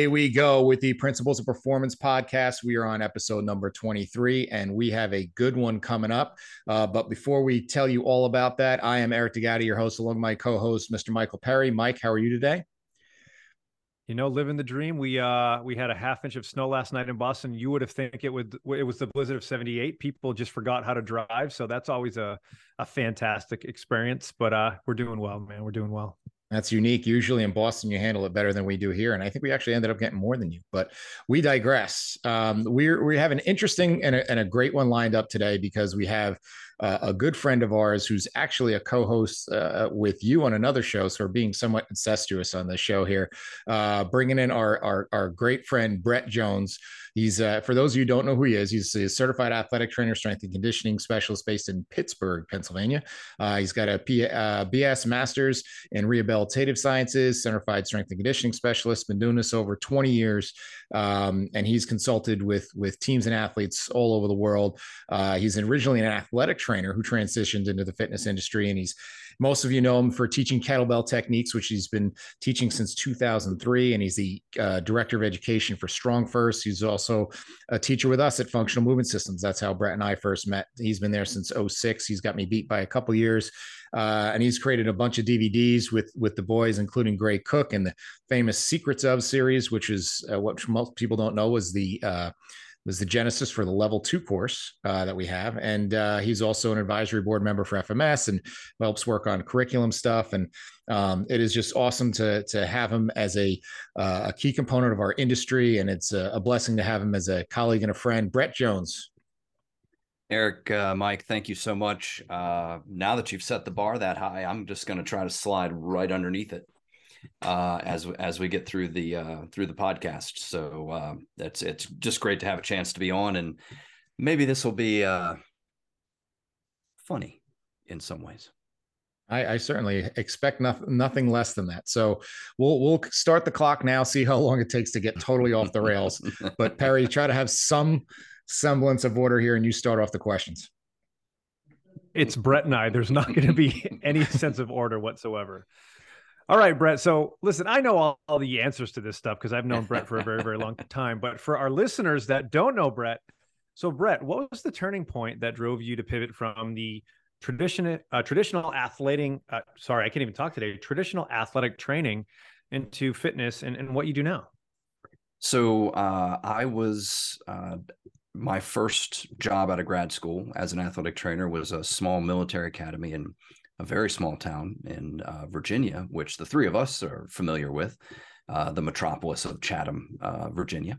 Away we go with the Principles of Performance podcast. We are on episode number 23, and we have a good one coming up. Uh, but before we tell you all about that, I am Eric D'Agati, your host, along with my co host, Mr. Michael Perry. Mike, how are you today? You know, living the dream. We uh we had a half inch of snow last night in Boston. You would have think it would it was the blizzard of 78. People just forgot how to drive. So that's always a a fantastic experience. But uh we're doing well, man. We're doing well. That's unique. Usually in Boston, you handle it better than we do here, and I think we actually ended up getting more than you. But we digress. Um, we're we have an interesting and a, and a great one lined up today because we have uh, a good friend of ours who's actually a co-host uh, with you on another show. So we're being somewhat incestuous on this show here, uh, bringing in our, our, our great friend Brett Jones. He's uh, for those of you who don't know who he is. He's a certified athletic trainer, strength and conditioning specialist based in Pittsburgh, Pennsylvania. Uh, he's got a P, uh, BS Masters in Rehabilitative Sciences, certified strength and conditioning specialist. Been doing this over 20 years, um, and he's consulted with with teams and athletes all over the world. he's originally an athletic trainer who transitioned into the fitness industry. And he's most of you know him for teaching kettlebell techniques, which he's been teaching since 2003. And he's the uh, director of education for StrongFirst. He's also a teacher with us at Functional Movement Systems. That's how Brett and I first met. He's been there since 06. He's got me beat by a couple years. Uh, and he's created a bunch of DVDs with with the boys, including Gray Cook and the famous Secrets of series, which is uh, what most people don't know was the uh, was the genesis for the level two course uh, that we have. And uh, he's also an advisory board member for FMS and helps work on curriculum stuff. And um, it is just awesome to, to have him as a, uh, a key component of our industry. And it's a, a, blessing to have him as a colleague and a friend. Brett Jones. Eric, uh, Mike, thank you so much. Uh, now that you've set the bar that high, I'm just going to try to slide right underneath it uh, as as we get through the uh, through the podcast. So uh, that's it's just great to have a chance to be on, and maybe this will be uh, funny in some ways. I, I, certainly expect nothing nothing less than that. So we'll we'll start the clock now. See how long it takes to get totally off the rails. But Perry, try to have some semblance of order here, and you start off the questions. It's Brett and I. There's not going to be any sense of order whatsoever. All right, Brett. So listen, I know all, all the answers to this stuff because I've known Brett for a very, very long time. But for our listeners that don't know Brett, so Brett, what was the turning point that drove you to pivot from the traditional uh, traditional athletic uh, sorry, I can't even talk today, traditional athletic training into fitness and, and what you do now? So uh, I was uh, my first job out of grad school as an athletic trainer was a small military academy in a very small town in uh, Virginia, which the three of us are familiar with, uh, the metropolis of Chatham, uh, Virginia,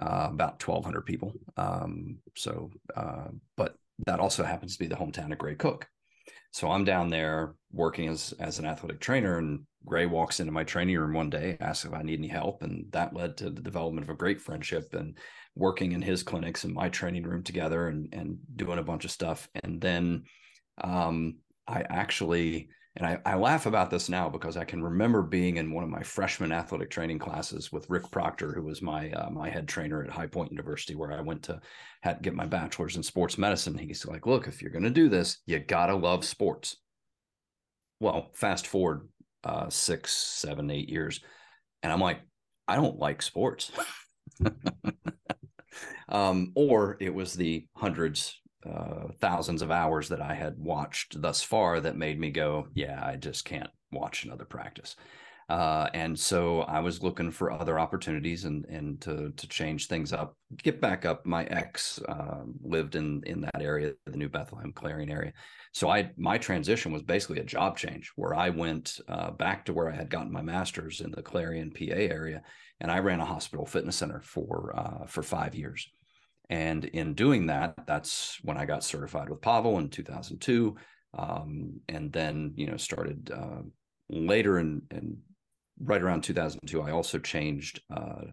uh, about 1,200 people. Um, so, uh, but that also happens to be the hometown of Gray Cook. So I'm down there working as as an athletic trainer, and Gray walks into my training room one day, asks if I need any help, and that led to the development of a great friendship and working in his clinics and my training room together, and and doing a bunch of stuff. And then um, I actually, and I, I, laugh about this now because I can remember being in one of my freshman athletic training classes with Rick Proctor, who was my uh, my head trainer at High Point University, where I went to had, get my bachelor's in sports medicine. He's like, "Look, if you're going to do this, you gotta love sports." Well, fast forward uh, six, seven, eight years, and I'm like, I don't like sports. um, or it was the hundreds uh, thousands of hours that I had watched thus far that made me go, yeah, I just can't watch another practice. Uh, and so I was looking for other opportunities and and to to change things up, get back up. My ex uh, lived in in that area, the New Bethlehem Clarion area. So I my transition was basically a job change where I went uh, back to where I had gotten my master's in the Clarion, PA area, and I ran a hospital fitness center for uh, for five years. And in doing that, that's when I got certified with Pavel in 2002, um, and then you know started uh, later in, in right around 2002, I also changed uh,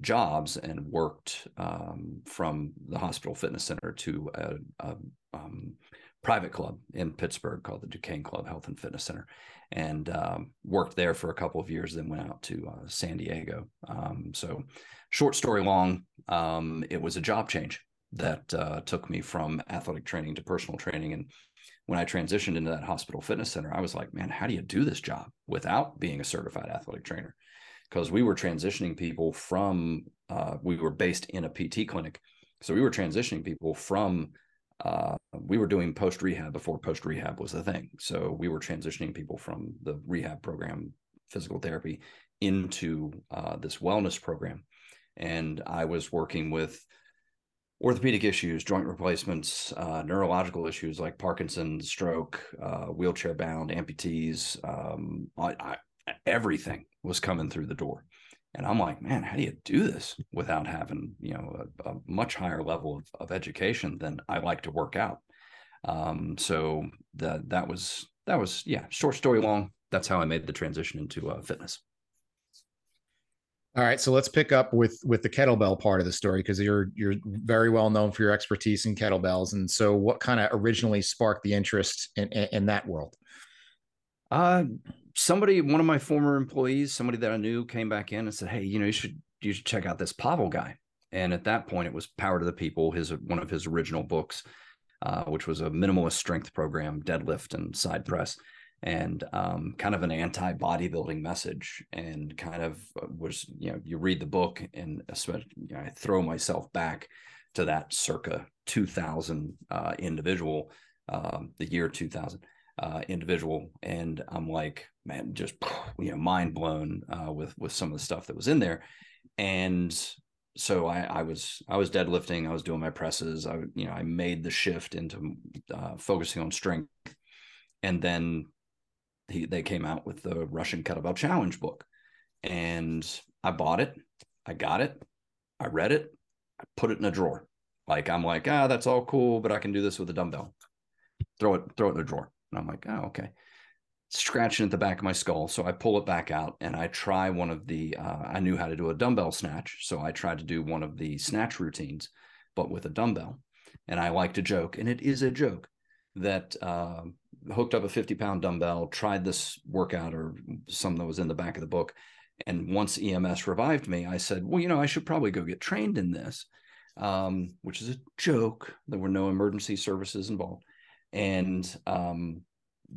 jobs and worked um, from the hospital fitness center to a, a um, private club in Pittsburgh called the Duquesne Club Health and Fitness Center, and um, worked there for a couple of years. Then went out to uh, San Diego. Um, so, short story long, um, it was a job change that uh, took me from athletic training to personal training and when I transitioned into that hospital fitness center, I was like, man, how do you do this job without being a certified athletic trainer? Because we were transitioning people from, uh, we were based in a PT clinic. So we were transitioning people from, uh, we were doing post rehab before post rehab was a thing. So we were transitioning people from the rehab program, physical therapy, into uh, this wellness program. And I was working with orthopedic issues, joint replacements, uh, neurological issues like Parkinson's, stroke, uh, wheelchair bound, amputees, um, I, I, everything was coming through the door. And I'm like, man, how do you do this without having, you know, a, a much higher level of, of, education than I like to work out? Um, so that that was that was yeah, short story long. That's how I made the transition into uh, fitness. All right, so let's pick up with with the kettlebell part of the story because you're you're very well known for your expertise in kettlebells, and so what kind of originally sparked the interest in, in, in that world? Uh, somebody, one of my former employees, somebody that I knew, came back in and said, "Hey, you know, you should you should check out this Pavel guy." And at that point, it was Power to the People, his one of his original books, uh, which was a minimalist strength program, deadlift and side press and um, kind of an anti bodybuilding message and kind of uh, was you know you read the book and you know, I throw myself back to that circa 2000 uh, individual um, the year 2000 uh, individual and I'm like man just you know mind blown uh, with with some of the stuff that was in there. And so I, I was I was deadlifting I was doing my presses I you know I made the shift into uh, focusing on strength. And then he, they came out with the Russian Kettlebell Challenge book. And I bought it. I got it. I read it. I put it in a drawer. Like I'm like, ah, that's all cool, but I can do this with a dumbbell. Throw it, throw it in a drawer. And I'm like, oh, okay. Scratching at the back of my skull. So I pull it back out and I try one of the uh, I knew how to do a dumbbell snatch. So I tried to do one of the snatch routines, but with a dumbbell. And I like to joke, and it is a joke that uh, hooked up a 50 pound dumbbell, tried this workout or something that was in the back of the book. And once EMS revived me, I said, well, you know, I should probably go get trained in this, um, which is a joke. There were no emergency services involved. And um,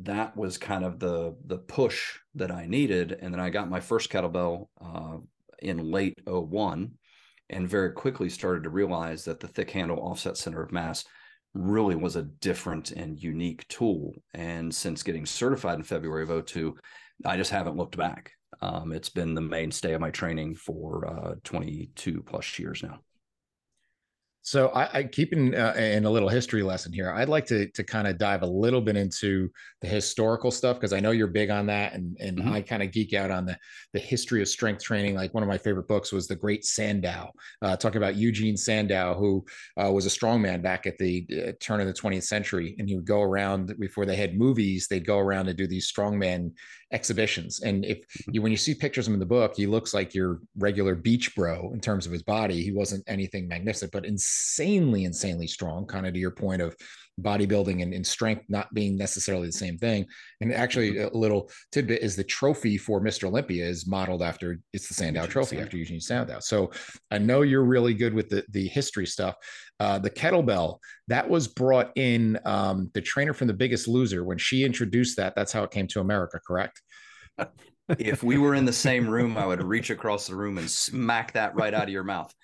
that was kind of the the push that I needed. And then I got my first kettlebell uh, in late 01 and very quickly started to realize that the thick handle offset center of mass really was a different and unique tool. And since getting certified in February of 02, I just haven't looked back. Um, it's been the mainstay of my training for uh, 22 plus years now. So I, I keeping uh, in a little history lesson here. I'd like to to kind of dive a little bit into the historical stuff because I know you're big on that, and and mm-hmm. I kind of geek out on the the history of strength training. Like one of my favorite books was The Great Sandow, uh, talking about Eugene Sandow, who uh, was a strongman back at the uh, turn of the 20th century, and he would go around before they had movies. They'd go around and do these strongman exhibitions. And if mm-hmm. you, when you see pictures of him in the book, he looks like your regular beach bro in terms of his body. He wasn't anything magnificent, but insanely, insanely strong, kind of to your point of bodybuilding and, and strength not being necessarily the same thing. And actually, mm-hmm. a little tidbit is the trophy for Mr. Olympia is modeled after it's the Sandow Trophy after Eugene Sandow. So I know you're really good with the the history stuff. Uh, the kettlebell that was brought in um, the trainer from The Biggest Loser when she introduced that. That's how it came to America, correct? if we were in the same room, I would reach across the room and smack that right out of your mouth.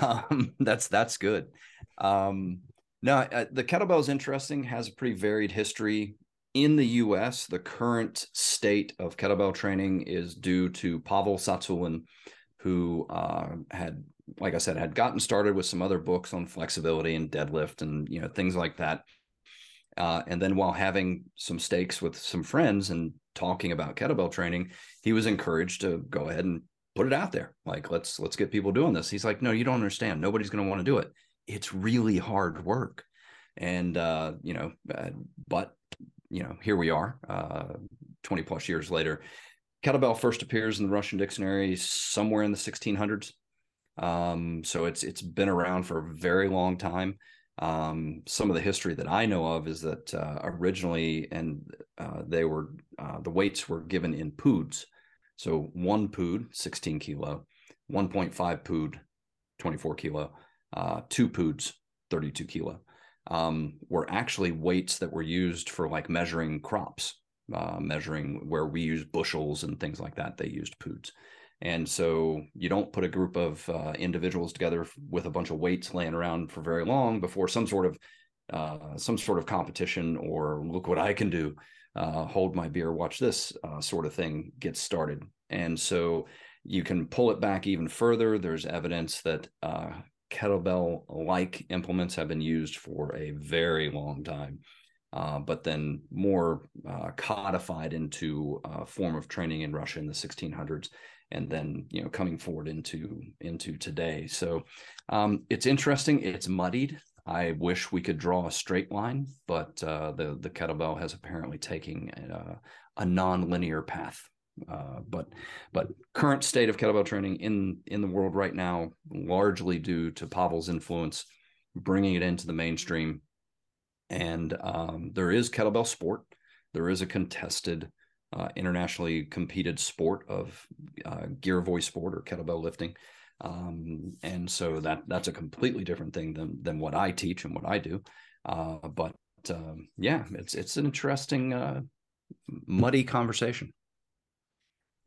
Um, that's that's good. Um, no, uh, the kettlebell is interesting. Has a pretty varied history. in the US, the current state of kettlebell training is due to Pavel Tsatsouline, who uh, had, like I said, had gotten started with some other books on flexibility and deadlift and you know things like that. Uh, and then while having some steaks with some friends and talking about kettlebell training, he was encouraged to go ahead and put it out there. Like let's let's get people doing this. He's like, no, you don't understand. Nobody's going to want to do it. It's really hard work, and uh, you know, uh, but you know, here we are, uh, 20 plus years later. Kettlebell first appears in the Russian dictionary somewhere in the 1600s. Um, so it's it's been around for a very long time. Um, some of the history that I know of is that uh, originally, and uh, they were uh, the weights were given in poods. So one pood, 16 kilo, 1.5 pood, 24 kilo, uh, two poods, 32 kilo um, were actually weights that were used for like measuring crops, uh, measuring where we use bushels and things like that. They used poods. And so you don't put a group of uh, individuals together with a bunch of weights laying around for very long before some sort of uh, some sort of competition or look what I can do, uh, hold my beer, watch this uh, sort of thing gets started. And so you can pull it back even further. There's evidence that uh, kettlebell like implements have been used for a very long time, uh, but then more uh, codified into a form of training in Russia in the 1600s. And then, you know, coming forward into into today. So um, it's interesting. It's muddied. I wish we could draw a straight line, but uh, the the kettlebell has apparently taken a, a non-linear path uh, but but current state of kettlebell training in in the world right now, largely due to Pavel's influence, bringing it into the mainstream. And um, there is kettlebell sport. There is a contested, uh, internationally competed sport of uh, girevoy sport or kettlebell lifting. Um, and so that that's a completely different thing than than what I teach and what I do. Uh, but um, yeah, it's it's an interesting, uh, muddy conversation.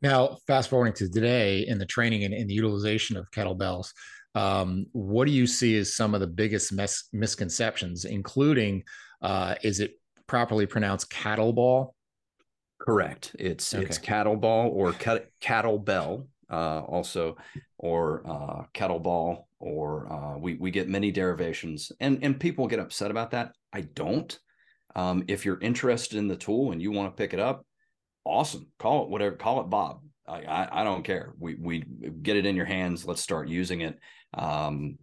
Now, fast forwarding to today in the training and in the utilization of kettlebells, um, what do you see as some of the biggest mes- misconceptions, including uh, is it properly pronounced cattleball? Correct. It's okay. it's cattleball or cat- cattlebell, uh, also, or uh, kettleball, or uh, we we get many derivations, and and people get upset about that. I don't. Um, if you're interested in the tool and you want to pick it up, awesome. Call it whatever. Call it Bob. I, I, I don't care. We we get it in your hands. Let's start using it. Um,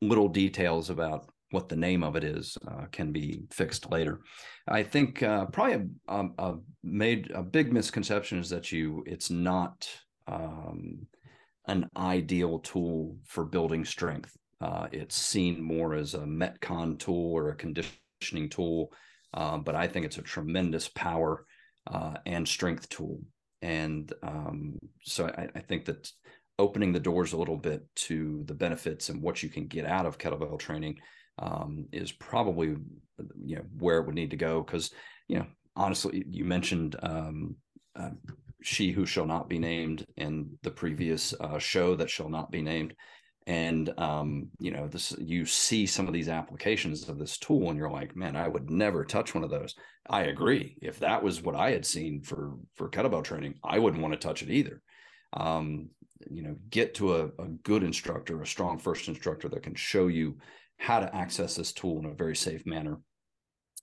little details about what the name of it is uh, can be fixed later. I think uh, probably a, a, made a big misconception is that you it's not um, an ideal tool for building strength. Uh, it's seen more as a metcon tool or a conditioning tool, uh, but I think it's a tremendous power uh, and strength tool. And um, so I, I, think that opening the doors a little bit to the benefits and what you can get out of kettlebell training um, is probably you know where it would need to go because you know honestly you mentioned um, uh, she who shall not be named in the previous uh, show that shall not be named and um, you know this you see some of these applications of this tool and you're like man i would never touch one of those. I agree. If that was what i had seen for for kettlebell training i wouldn't want to touch it either. Um, you know get to a, a good instructor a StrongFirst instructor that can show you how to access this tool in a very safe manner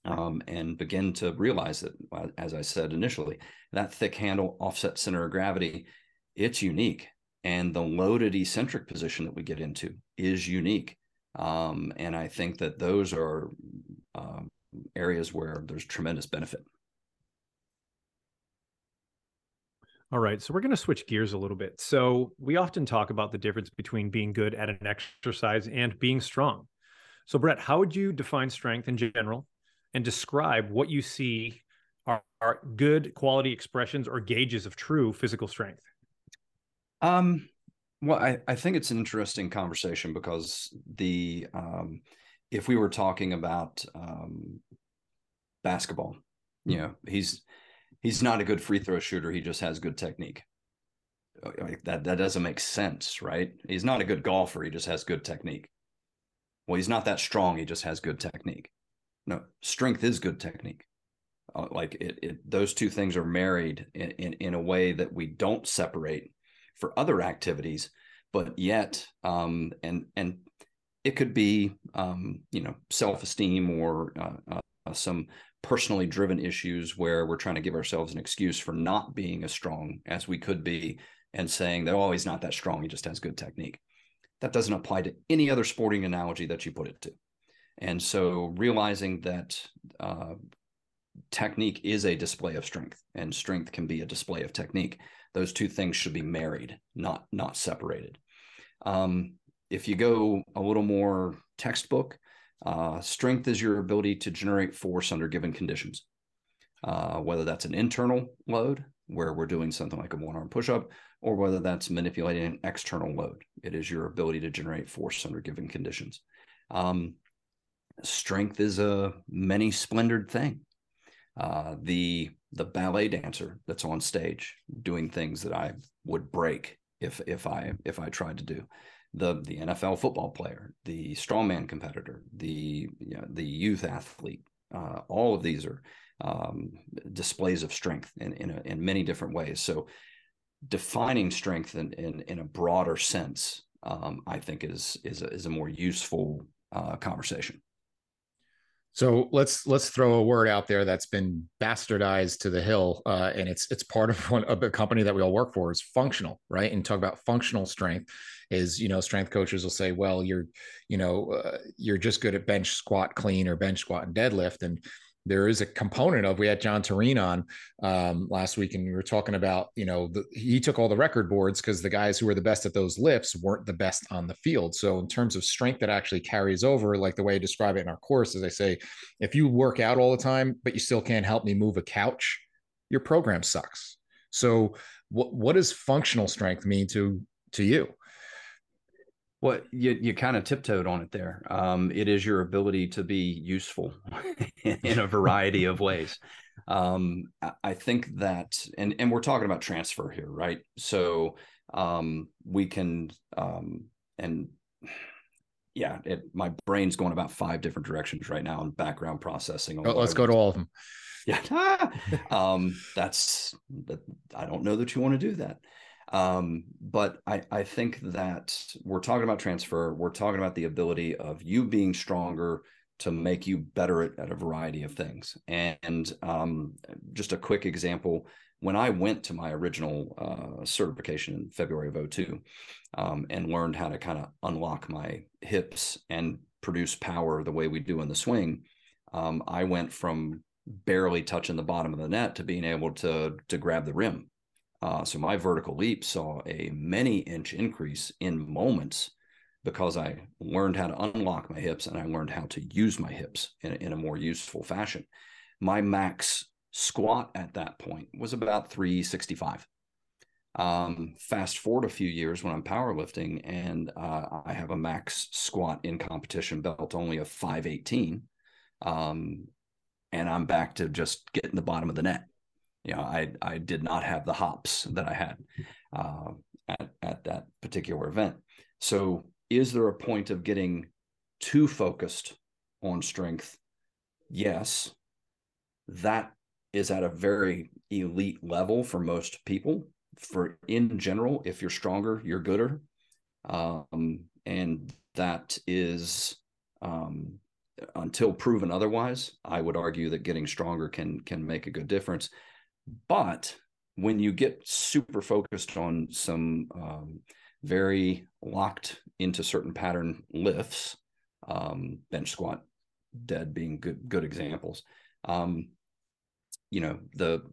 um, and begin to realize that as i said initially that thick handle offset center of gravity it's unique and the loaded eccentric position that we get into is unique. Um, and I think that those are um, areas where there's tremendous benefit. All right, so we're going to switch gears a little bit. So we often talk about the difference between being good at an exercise and being strong. So Brett, how would you define strength in general and describe what you see are, are good quality expressions or gauges of true physical strength? Um, well, I, I think it's an interesting conversation because the um, if we were talking about um, basketball, you know, he's he's not a good free throw shooter. He just has good technique. Uh, that that doesn't make sense, right? He's not a good golfer. He just has good technique. Well, he's not that strong. He just has good technique. No, strength is good technique. Uh, like it, it, those two things are married in, in, in a way that we don't separate for other activities, but yet, um, and and it could be, um, you know, self esteem or uh, uh, some personally driven issues where we're trying to give ourselves an excuse for not being as strong as we could be, and saying that oh he's not that strong, he just has good technique. That doesn't apply to any other sporting analogy that you put it to. And so realizing that uh, technique is a display of strength and strength can be a display of technique those two things should be married not not separated. Um, if you go a little more textbook uh, strength is your ability to generate force under given conditions. Uh, whether that's an internal load where we're doing something like a one arm push up or whether that's manipulating an external load it is your ability to generate force under given conditions. Um, strength is a many splendored thing. Uh, the the ballet dancer that's on stage doing things that I would break if if I if I tried to do the the NFL football player, the strongman competitor, the you know, the youth athlete. Uh, all of these are um, displays of strength in in, a, in many different ways. So defining strength in in, in a broader sense, um, I think is is a, is a more useful uh, conversation. So let's let's throw a word out there that's been bastardized to the hill, uh, and it's it's part of one of a company that we all work for is functional, right? And talk about functional strength is you know strength coaches will say, well, you're you know uh, you're just good at bench squat clean or bench squat and deadlift, and there is a component of we had Jon Torine on um, last week, and we were talking about you know the, he took all the record boards because the guys who were the best at those lifts weren't the best on the field. So in terms of strength that actually carries over, like the way I describe it in our course, is I say if you work out all the time but you still can't help me move a couch, your program sucks. So what what does functional strength mean to to you? Well, you you kind of tiptoed on it there. Um, it is your ability to be useful in a variety of ways. Um, I think that, and and we're talking about transfer here, right? So um, we can, um, and yeah, it, my brain's going about five different directions right now in background processing. Oh, let's go to all of them. Yeah, um, that's that. I don't know that you want to do that. Um, but I, I think that we're talking about transfer. We're talking about the ability of you being stronger to make you better at, at a variety of things. And um, just a quick example when I went to my original uh, certification in February of 02 um, and learned how to kind of unlock my hips and produce power the way we do in the swing, um, I went from barely touching the bottom of the net to being able to to grab the rim uh, so my vertical leap saw a many inch increase in moments because I learned how to unlock my hips and I learned how to use my hips in, in a more useful fashion. My max squat at that point was about 365. Um, fast forward a few years when I'm powerlifting and uh, I have a max squat in competition belt only of 518. Um, and I'm back to just getting the bottom of the net you know, I I did not have the hops that I had uh, at at that particular event. So, is there a point of getting too focused on strength? Yes, that is at a very elite level for most people. For in general, if you're stronger, you're gooder, um, and that is um, until proven otherwise. I would argue that getting stronger can can make a good difference. But when you get super focused on some um, very locked into certain pattern lifts, um, bench squat, dead being good good examples. Um, you know, the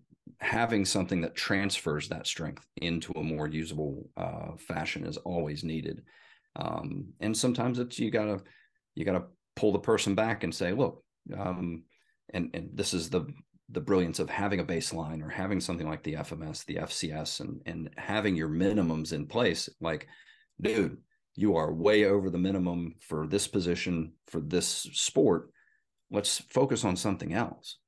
having something that transfers that strength into a more usable uh, fashion is always needed. Um, and sometimes it's you gotta you gotta pull the person back and say, look, um, and and this is the the brilliance of having a baseline or having something like the FMS, the FCS, and and having your minimums in place. Like, dude, you are way over the minimum for this position for this sport. Let's focus on something else.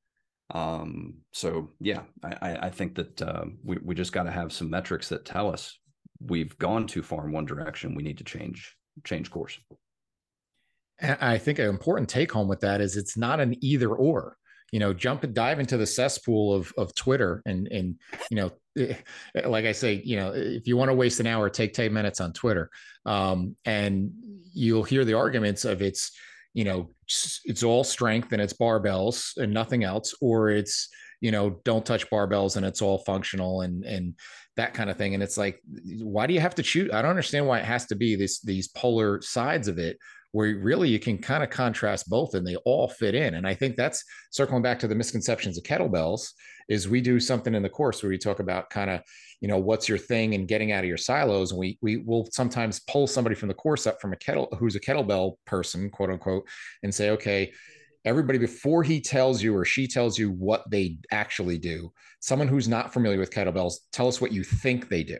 Um, so yeah, I, I think that uh, we we just got to have some metrics that tell us we've gone too far in one direction. We need to change change course. I think an important take home with that is it's not an either or you know, jump and dive into the cesspool of of Twitter and and you know, like I say, you know, if you want to waste an hour, take 10 minutes on Twitter. Um, and you'll hear the arguments of it's, you know, it's all strength and it's barbells and nothing else, or it's, you know, don't touch barbells and it's all functional and and that kind of thing. And it's like, why do you have to choose? I don't understand why it has to be this these polar sides of it where really you can kind of contrast both and they all fit in. And I think that's circling back to the misconceptions of kettlebells is we do something in the course where we talk about kind of, you know, what's your thing and getting out of your silos. And we we will sometimes pull somebody from the course up from a kettle who's a kettlebell person, quote unquote, and say, okay, everybody before he tells you or she tells you what they actually do, someone who's not familiar with kettlebells, tell us what you think they do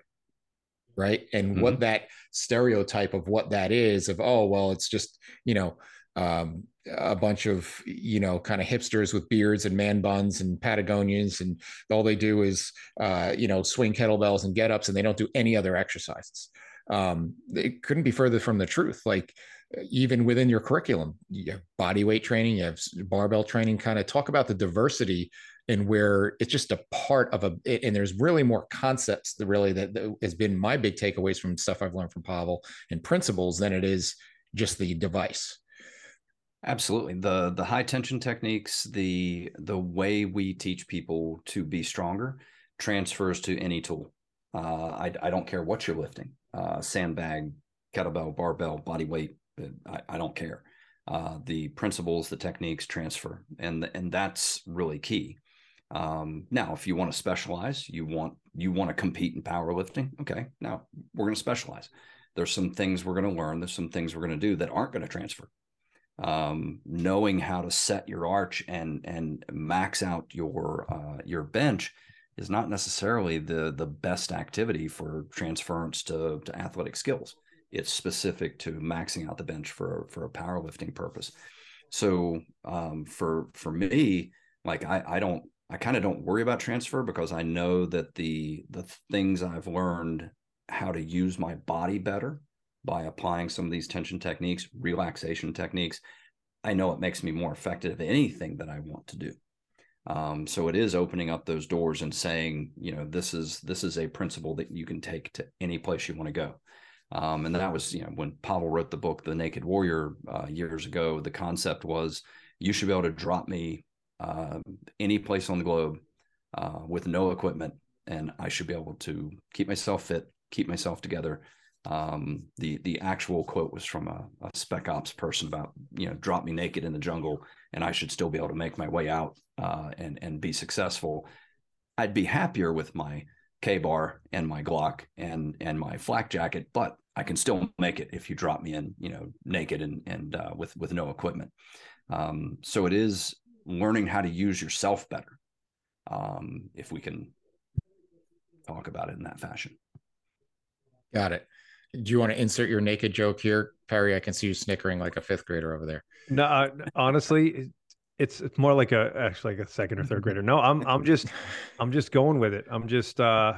right? And mm-hmm. what that stereotype of what that is of oh well it's just you know um, a bunch of you know kind of hipsters with beards and man buns and patagonians and all they do is uh, you know swing kettlebells and get ups and they don't do any other exercises. Um, it couldn't be further from the truth. Like even within your curriculum you have body weight training you have barbell training. Kind of talk about the diversity and where it's just a part of a and there's really more concepts that really that, that, has been my big takeaways from stuff i've learned from pavel and principles than it is just the device. Absolutely. The the high tension techniques the the way we teach people to be stronger transfers to any tool. Uh, I, I don't care what you're lifting uh, sandbag kettlebell barbell body weight I, I don't care. Uh, the principles the techniques transfer and and that's really key um, now, if you want to specialize, you want you want to compete in powerlifting. Okay, now we're going to specialize. There's some things we're going to learn. There's some things we're going to do that aren't going to transfer. Um, knowing how to set your arch and and max out your uh, your bench is not necessarily the the best activity for transference to, to athletic skills. It's specific to maxing out the bench for for a powerlifting purpose. So um, for for me, like I I don't I kind of don't worry about transfer because I know that the the things I've learned how to use my body better by applying some of these tension techniques, relaxation techniques, I know it makes me more effective at anything that I want to do. Um, so it is opening up those doors and saying, you know, this is this is a principle that you can take to any place you want to go. Um, and that was, you know, when Pavel wrote the book, The Naked Warrior, uh, years ago. The concept was you should be able to drop me uh, any place on the globe uh, with no equipment, and I should be able to keep myself fit, keep myself together. Um, the the actual quote was from a, a, spec ops person about you know drop me naked in the jungle, and I should still be able to make my way out uh, and and be successful. I'd be happier with my K bar and my Glock and and my flak jacket, but I can still make it if you drop me in, you know, naked and and uh, with with no equipment. Um, so it is learning how to use yourself better. Um, if we can talk about it in that fashion. Got it. Do you want to insert your naked joke here, Perry? I can see you snickering like a fifth grader over there. No, uh, honestly, it's it's more like a actually like a second or third grader. No, I'm I'm just I'm just going with it. I'm just uh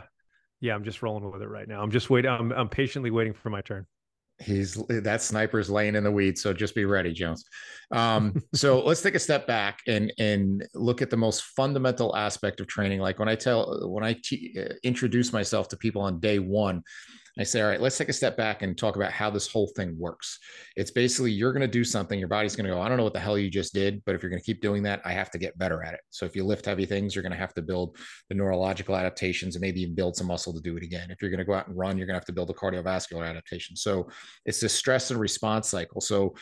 yeah, I'm just rolling with it right now. I'm just waiting. I'm I'm patiently waiting for my turn he's that sniper's laying in the weeds so just be ready jones. Um, so let's take a step back and and look at the most fundamental aspect of training. Like when i tell when i uh, introduce myself to people on day one I say, all right, let's take a step back and talk about how this whole thing works. It's basically you're going to do something, your body's going to go, I don't know what the hell you just did, but if you're going to keep doing that, I have to get better at it. So if you lift heavy things, you're going to have to build the neurological adaptations and maybe even build some muscle to do it again. If you're going to go out and run, you're going to have to build a cardiovascular adaptation. So it's this stress and response cycle. So,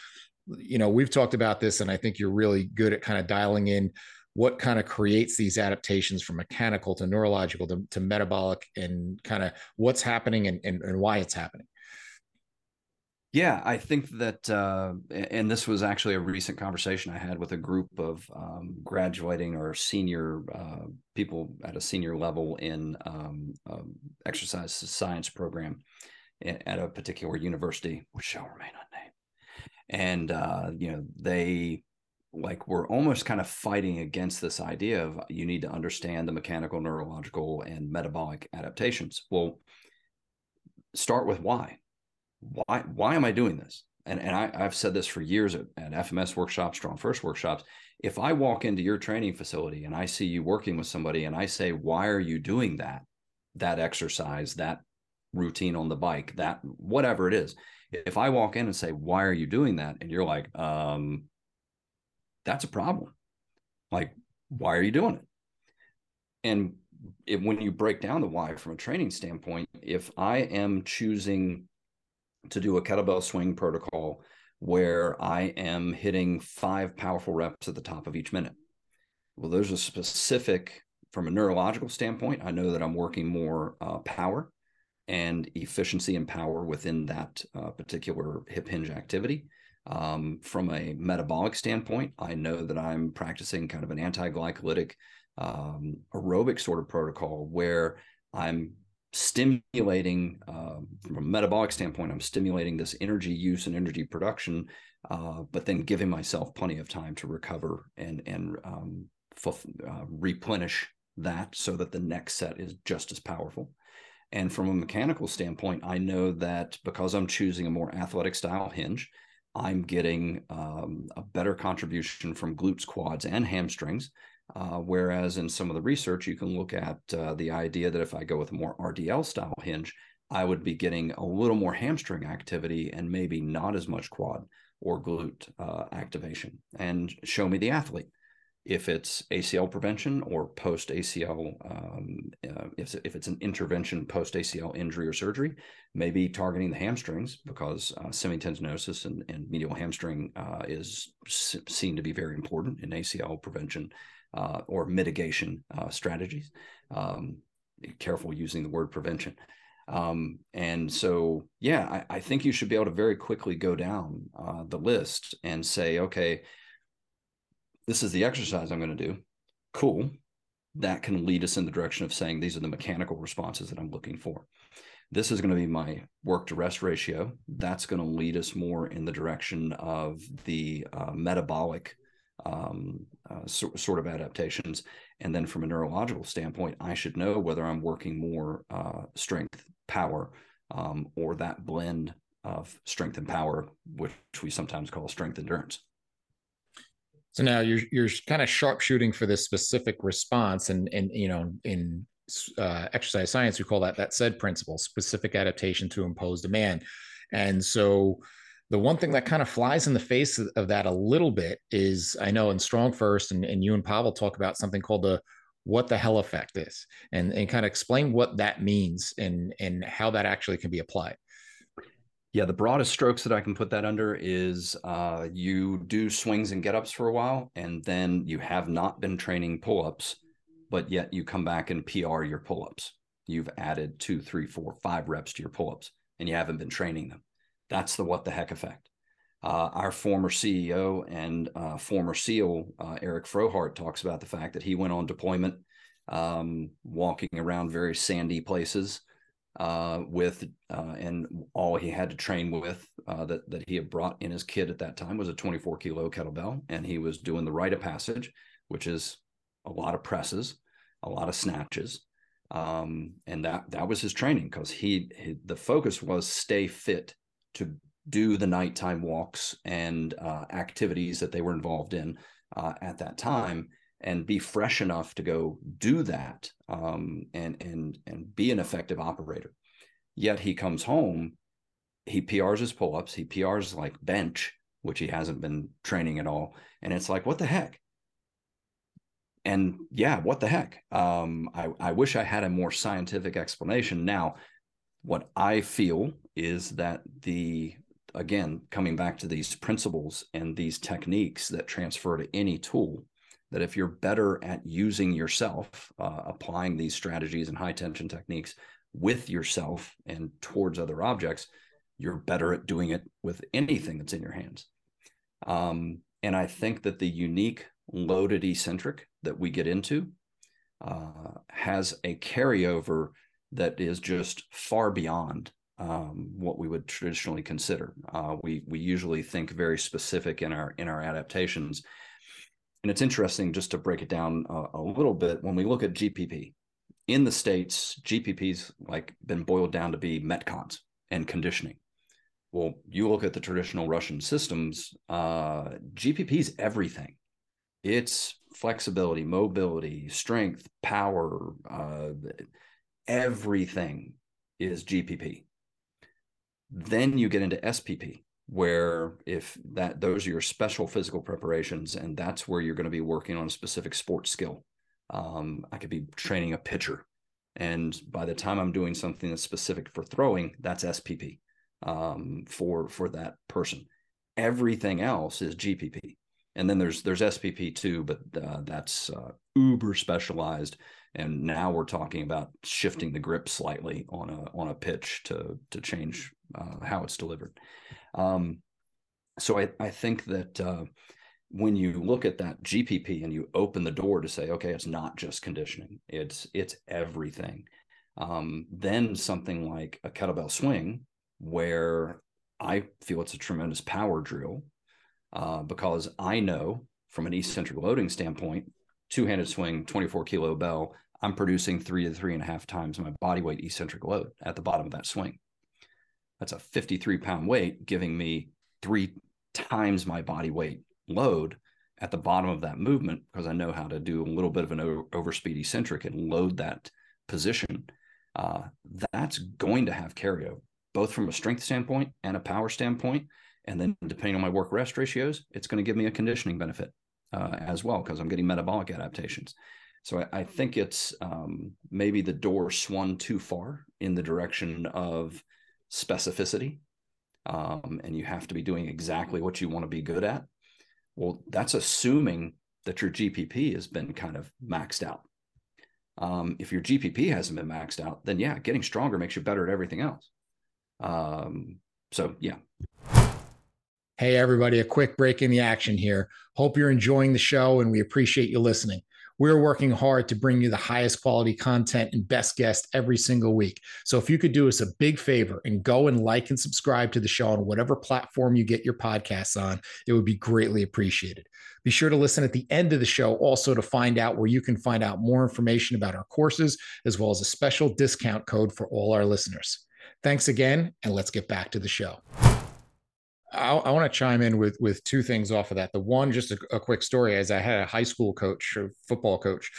you know, we've talked about this, and I think you're really good at kind of dialing in what kind of creates these adaptations from mechanical to neurological to, to metabolic and kind of what's happening and, and, and, why it's happening? Yeah i think that uh, and this was actually a recent conversation i had with a group of um, graduating or senior uh, people at a senior level in um, um, exercise science program at a particular university which shall remain unnamed. And uh, you know they like we're almost kind of fighting against this idea of you need to understand the mechanical, neurological, and metabolic adaptations. Well, start with why. Why why am I doing this? and, and I, have said this for years at, at FMS workshops, StrongFirst workshops. If I walk into your training facility and I see you working with somebody and I say, why are you doing that? That exercise, that routine on the bike, that whatever it is. If I walk in and say, why are you doing that? And you're like, um, that's a problem. Like, why are you doing it? And it, when you break down the why from a training standpoint, if I am choosing to do a kettlebell swing protocol where I am hitting five powerful reps at the top of each minute. Well, there's a specific, from a neurological standpoint, I know that I'm working more uh, power and efficiency and power within that uh, particular hip hinge activity. Um, from a metabolic standpoint, I know that I'm practicing kind of an anti glycolytic um, aerobic sort of protocol where I'm stimulating um, from a metabolic standpoint i'm stimulating this energy use and energy production uh, but then giving myself plenty of time to recover and and um, f- uh, replenish that so that the next set is just as powerful. And from a mechanical standpoint i know that because i'm choosing a more athletic style hinge i'm getting um, a better contribution from glutes quads and hamstrings uh, whereas in some of the research, you can look at uh, the idea that if I go with a more RDL style hinge, I would be getting a little more hamstring activity and maybe not as much quad or glute uh, activation. And show me the athlete. If it's ACL prevention or post ACL, um, uh, if, if it's an intervention post ACL injury or surgery, maybe targeting the hamstrings because uh, semitendinosus and, and medial hamstring uh, is seen to be very important in ACL prevention uh, or mitigation uh, strategies. Um, careful using the word prevention. Um, and so, yeah, I, I, think you should be able to very quickly go down uh, the list and say, okay, this is the exercise I'm going to do. Cool. That can lead us in the direction of saying these are the mechanical responses that I'm looking for. This is going to be my work to rest ratio. That's going to lead us more in the direction of the uh, metabolic um, uh, so, sort of adaptations. And then from a neurological standpoint, I should know whether I'm working more uh, strength, power, um, or that blend of strength and power, which we sometimes call strength endurance. So now you're you're kind of sharpshooting for this specific response, and and you know in uh, exercise science we call that that SAID principle, specific adaptation to impose demand, and so the one thing that kind of flies in the face of that a little bit is I know in StrongFirst and, and you and Pavel talk about something called the what the hell effect is and, and kind of explain what that means and, and how that actually can be applied. Yeah, the broadest strokes that I can put that under is uh, you do swings and get ups for a while, and then you have not been training pull ups, but yet you come back and PR your pull ups. You've added two, three, four, five reps to your pull ups, and you haven't been training them. That's the what the heck effect. Uh, our former CEO and uh, former SEAL, uh, Eric Frohardt, talks about the fact that he went on deployment, um, walking around very sandy places uh, with, uh, and all he had to train with uh, that, that he had brought in his kit at that time was a 24 kilo kettlebell. And he was doing the rite of passage, which is a lot of presses, a lot of snatches. Um, and that that was his training because he, he the focus was stay fit to do the nighttime walks and uh, activities that they were involved in uh, at that time and be fresh enough to go do that um, and and and be an effective operator. Yet he comes home, he PRs his pull-ups, he PRs like bench, which he hasn't been training at all, and it's like what the heck. And yeah, what the heck? Um, I, I wish I had a more scientific explanation. Now, what I feel is that the again coming back to these principles and these techniques that transfer to any tool that if you're better at using yourself uh, applying these strategies and high tension techniques with yourself and towards other objects you're better at doing it with anything that's in your hands um, and i think that the unique loaded eccentric that we get into uh, has a carryover that is just far beyond um, what we would traditionally consider. Uh, we we usually think very specific in our in our adaptations, and it's interesting just to break it down a, a little bit. When we look at GPP in the states, GPP's like been boiled down to be metcons and conditioning. Well, you look at the traditional Russian systems, uh, is everything. It's flexibility, mobility, strength, power, uh, everything is GPP. Then you get into SPP, where if that those are your special physical preparations, and that's where you're going to be working on a specific sports skill. Um, I could be training a pitcher, and by the time I'm doing something that's specific for throwing, that's SPP um, for for that person. Everything else is GPP, and then there's there's SPP too, but uh, that's uh, uber specialized and now we're talking about shifting the grip slightly on a on a pitch to to change uh, how it's delivered. Um, so I I think that uh, when you look at that GPP and you open the door to say, okay, it's not just conditioning, it's it's everything. Um, then something like a kettlebell swing, where I feel it's a tremendous power drill, uh, because I know from an eccentric loading standpoint, two-handed swing, 24 kilo bell, I'm producing three to three and a half times my body weight eccentric load at the bottom of that swing. That's a 53 pound weight giving me three times my body weight load at the bottom of that movement because I know how to do a little bit of an over, overspeed eccentric and load that position. Uh, that's going to have carryover, both from a strength standpoint and a power standpoint. And then depending on my work rest ratios, it's going to give me a conditioning benefit uh, as well because I'm getting metabolic adaptations. So I, I think it's um, maybe the door swung too far in the direction of specificity, um, and you have to be doing exactly what you want to be good at. Well, that's assuming that your GPP has been kind of maxed out. Um, if your GPP hasn't been maxed out, then yeah, getting stronger makes you better at everything else. Um, so yeah. Hey, everybody, a quick break in the action here. Hope you're enjoying the show and we appreciate you listening. We're working hard to bring you the highest quality content and best guests every single week. So if you could do us a big favor and go and like and subscribe to the show on whatever platform you get your podcasts on, it would be greatly appreciated. Be sure to listen at the end of the show also to find out where you can find out more information about our courses, as well as a special discount code for all our listeners. Thanks again, and let's get back to the show. I, I want to chime in with with two things off of that. The one, just a, a quick story, as I had a high school coach, or football coach,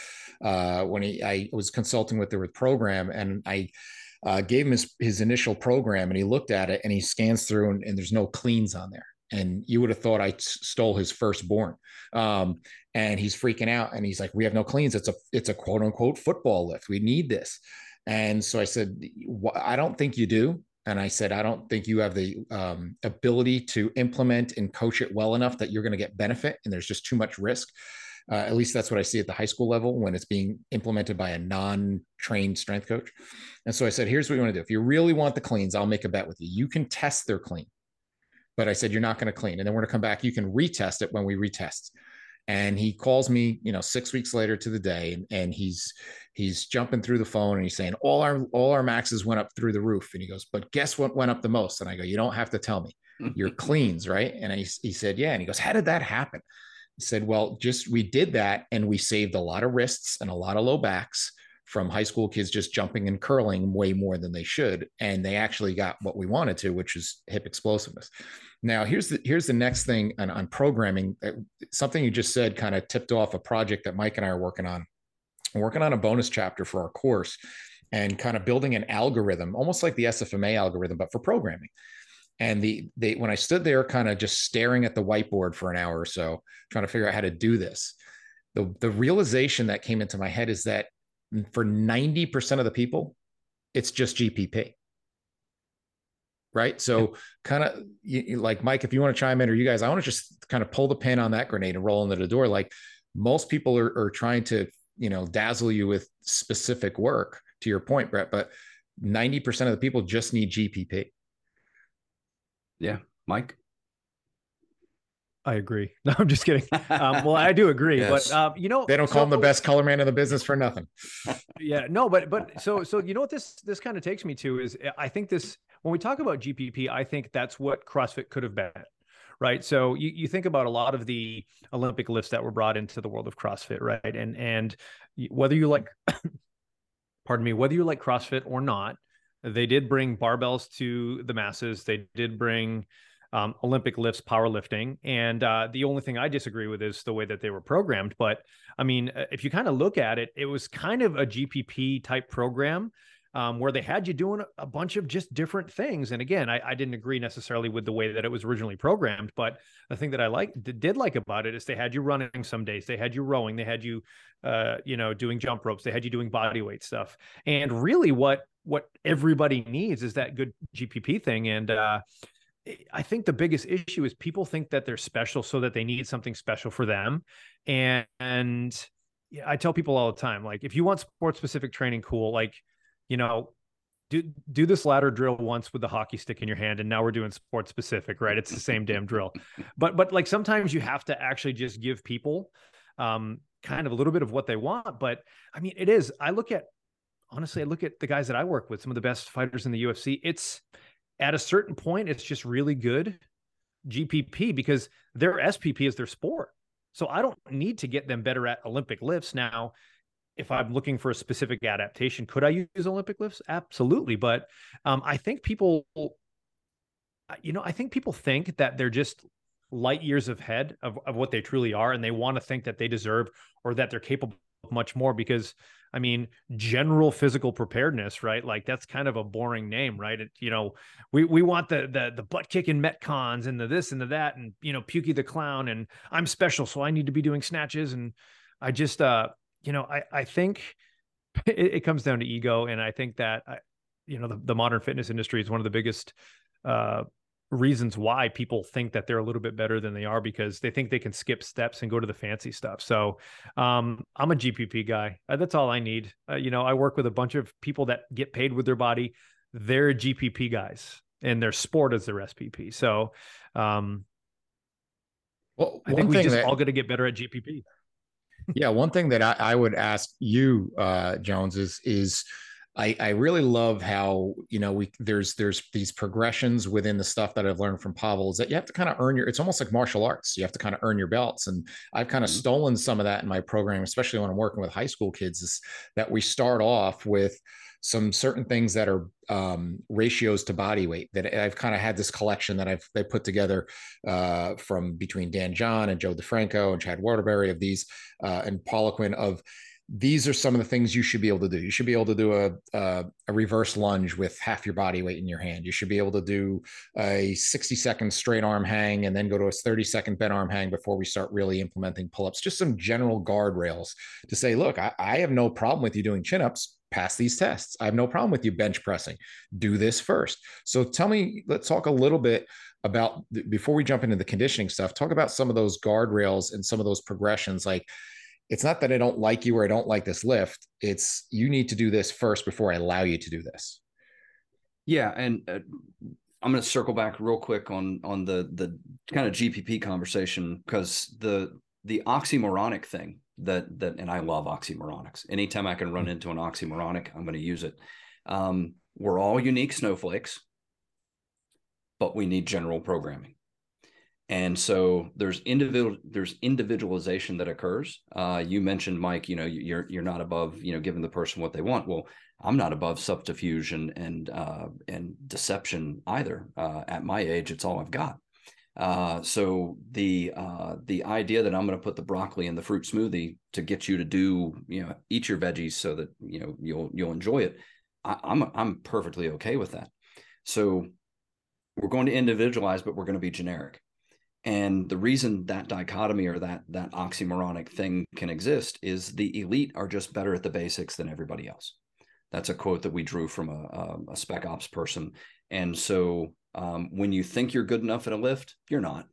uh, when he I was consulting with the with program, and I uh, gave him his, his initial program, and he looked at it, and he scans through, and, and there's no cleans on there. And you would have thought I stole his firstborn. Um, and he's freaking out, and he's like, "We have no cleans. It's a it's a quote unquote football lift. We need this." And so I said, I don't think you do and I said, I don't think you have the um, ability to implement and coach it well enough that you're going to get benefit, and there's just too much risk. Uh, at least that's what I see at the high school level when it's being implemented by a non-trained strength coach. And so I said, here's what you want to do. If you really want the cleans, I'll make a bet with you. You can test their clean, but I said you're not going to clean, and then we're going to come back. You can retest it when we retest. And he calls me, you know, six weeks later to the day, and, and he's he's jumping through the phone and he's saying all our all our maxes went up through the roof. And he goes, but guess what went up the most? And I go, you don't have to tell me. Your cleans, right? And I, he said, yeah. And he goes, how did that happen? I said, well, just we did that and we saved a lot of wrists and a lot of low backs from high school kids just jumping and curling way more than they should and they actually got what we wanted to which is hip explosiveness. Now here's the here's the next thing on, on programming uh, something you just said kind of tipped off a project that mike and i are working on. Working on a bonus chapter for our course and kind of building an algorithm almost like the sfma algorithm but for programming. And the they when i stood there kind of just staring at the whiteboard for an hour or so trying to figure out how to do this the, the realization that came into my head is that for 90% of the people, it's just GPP. Right. So, kind of like Mike, if you want to chime in or you guys, I want to just kind of pull the pin on that grenade and roll into the door. Like most people are, are trying to, you know, dazzle you with specific work to your point, Brett, but 90% of the people just need GPP. Yeah. Mike? I agree. No, I'm just kidding. Um, well, I do agree, yes. but um, you know, they don't call so, him the best color man in the business for nothing. yeah, no, but but so so you know what this this kind of takes me to is I think this when we talk about GPP, I think that's what CrossFit could have been, right? So you you think about a lot of the Olympic lifts that were brought into the world of CrossFit, right? And and whether you like, pardon me, whether you like CrossFit or not, They did bring barbells to the masses. They did bring um, Olympic lifts, powerlifting. And uh, the only thing I disagree with is the way that they were programmed. But I mean, uh, if you kind of look at it, it was kind of a GPP type program. Um, where they had you doing a bunch of just different things. And again, I, I, didn't agree necessarily with the way that it was originally programmed, but the thing that I like did like about it is they had you running some days, they had you rowing, they had you, uh, you know, doing jump ropes, they had you doing body weight stuff. And really, what what everybody needs is that good GPP thing. And uh, I think the biggest issue is people think that they're special so that they need something special for them. And, and I tell people all the time, like, if you want sports specific training, cool. Like, you know, do do this ladder drill once with the hockey stick in your hand, and now we're doing sports specific, right? It's the same damn drill. But but like sometimes you have to actually just give people um kind of a little bit of what they want. But I mean, it is. I look at honestly, I look at the guys that I work with, some of the best fighters in the UFC. It's at a certain point, it's just really good GPP because their SPP is their sport. So I don't need to get them better at Olympic lifts. Now, if I'm looking for a specific adaptation, could I use Olympic lifts? Absolutely. But um, I think people, you know, I think people think that they're just light years ahead of, of what they truly are. And they want to think that they deserve or that they're capable of much more because I mean, general physical preparedness, right? Like that's kind of a boring name, right? It, you know, we we want the the the butt kicking metcons and the this and the that and you know, Pukie the clown and I'm special, so I need to be doing snatches and I just uh, you know, I I think it, it comes down to ego, and I think that I, you know the, the modern fitness industry is one of the biggest uh reasons why people think that they're a little bit better than they are because they think they can skip steps and go to the fancy stuff. So um, I'm a GPP guy. Uh, that's all I need. Uh, you know, I work with a bunch of people that get paid with their body. They're GPP guys and their sport is their SPP. So um, well, I think we just that, all got to get better at GPP. yeah. One thing that I, I would ask you, uh, Jones, is, is, I, I really love how you know we there's there's these progressions within the stuff that I've learned from Pavel is that you have to kind of earn your it's almost like martial arts you have to kind of earn your belts and I've kind of mm-hmm. stolen some of that in my program especially when I'm working with high school kids is that we start off with some certain things that are um, ratios to body weight that I've kind of had this collection that I've they put together uh, from between Dan John and Joe DeFranco and Chad Waterbury of these uh, and Poliquin of these are some of the things you should be able to do. You should be able to do a, a, a, reverse lunge with half your body weight in your hand. You should be able to do a 60 second straight arm hang and then go to a 30 second bent arm hang before we start really implementing pull ups. Just some general guardrails to say, look, I, I have no problem with you doing chin ups. Pass these tests. I have no problem with you bench pressing. Do this first. So tell me, let's talk a little bit about before we jump into the conditioning stuff. Talk about some of those guardrails and some of those progressions. Like, it's not that I don't like you or I don't like this lift. It's you need to do this first before I allow you to do this. Yeah, and uh, I'm going to circle back real quick on on the the kind of GPP conversation because the the oxymoronic thing that that and I love oxymoronics. Anytime I can run into an oxymoronic, I'm going to use it. Um, we're all unique snowflakes, but we need general programming and so there's individual there's individualization that occurs. Uh, you mentioned mike you know you're you're not above you know giving the person what they want. Well i'm not above subterfuge and and uh, and deception either. Uh, at my age it's all i've got. Uh, so the uh, the idea that i'm going to put the broccoli in the fruit smoothie to get you to do you know eat your veggies so that you know you'll you'll enjoy it I, i'm i'm perfectly okay with that. So we're going to individualize but we're going to be generic and the reason that dichotomy or that that oxymoronic thing can exist is the elite are just better at the basics than everybody else. That's a quote that we drew from a, a spec ops person. And so um, when you think you're good enough at a lift, you're not.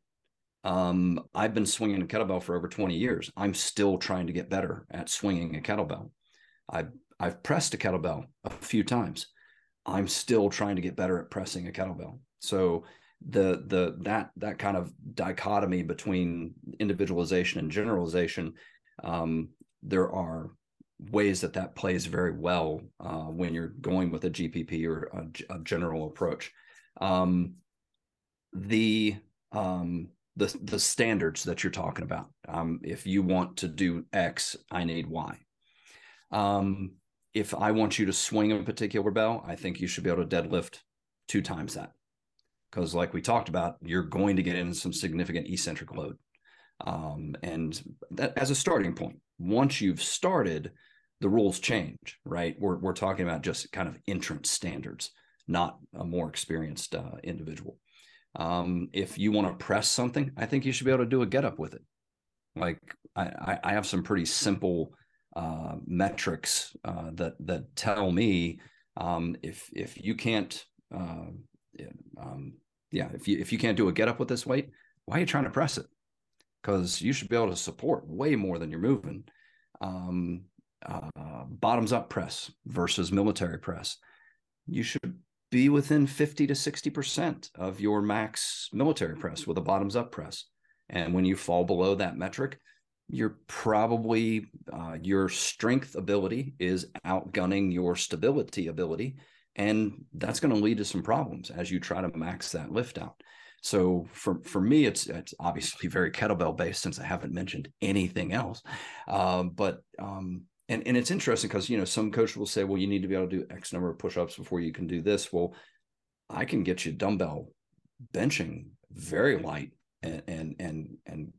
Um, I've been swinging a kettlebell for over 20 years. I'm still trying to get better at swinging a kettlebell. I've I've pressed a kettlebell a few times. I'm still trying to get better at pressing a kettlebell. So the the that that kind of dichotomy between individualization and generalization um, there are ways that that plays very well uh, when you're going with a gpp or a, a general approach um, the um, the the standards that you're talking about um, if you want to do x i need y um, if I want you to swing a particular bell, I think you should be able to deadlift two times that. Because, like we talked about, you're going to get in some significant eccentric load. Um, and that as a starting point, once you've started, the rules change, right? We're, we're talking about just kind of entrance standards, not a more experienced uh, individual. Um, if you want to press something, I think you should be able to do a get up with it. Like I, I have some pretty simple uh, metrics uh, that that tell me um, if if you can't uh, um, yeah if you if you can't do a get up with this weight, why are you trying to press it? Because you should be able to support way more than you're moving. Um, uh, bottoms up press versus military press, you should be within 50 to 60% of your max military press with a bottoms up press. And when you fall below that metric, you're probably uh, your strength ability is outgunning your stability ability. And that's going to lead to some problems as you try to max that lift out. So for for me, it's it's obviously very kettlebell based since I haven't mentioned anything else. Um, but um, and and it's interesting because you know some coaches will say, well, you need to be able to do X number of push-ups before you can do this. Well, I can get you dumbbell benching very light and and and and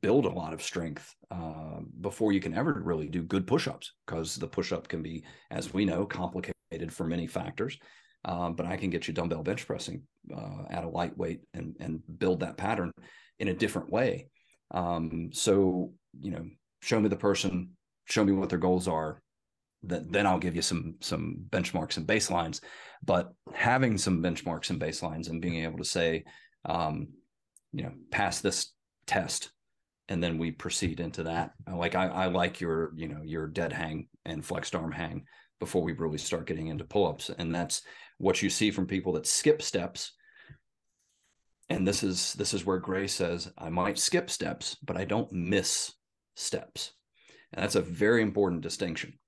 build a lot of strength uh, before you can ever really do good push-ups because the push-up can be, as we know, complicated for many factors. Um, but I can get you dumbbell bench pressing uh, at a lightweight and and build that pattern in a different way. Um, so you know, show me the person, show me what their goals are then, then I'll give you some some benchmarks and baselines. But having some benchmarks and baselines and being able to say, um, you know, pass this test, and then we proceed into that. Like I, I like your, you know, your dead hang and flexed arm hang before we really start getting into pull-ups, and that's what you see from people that skip steps. And this is this is where Gray says, I might skip steps, but I don't miss steps. And that's a very important distinction.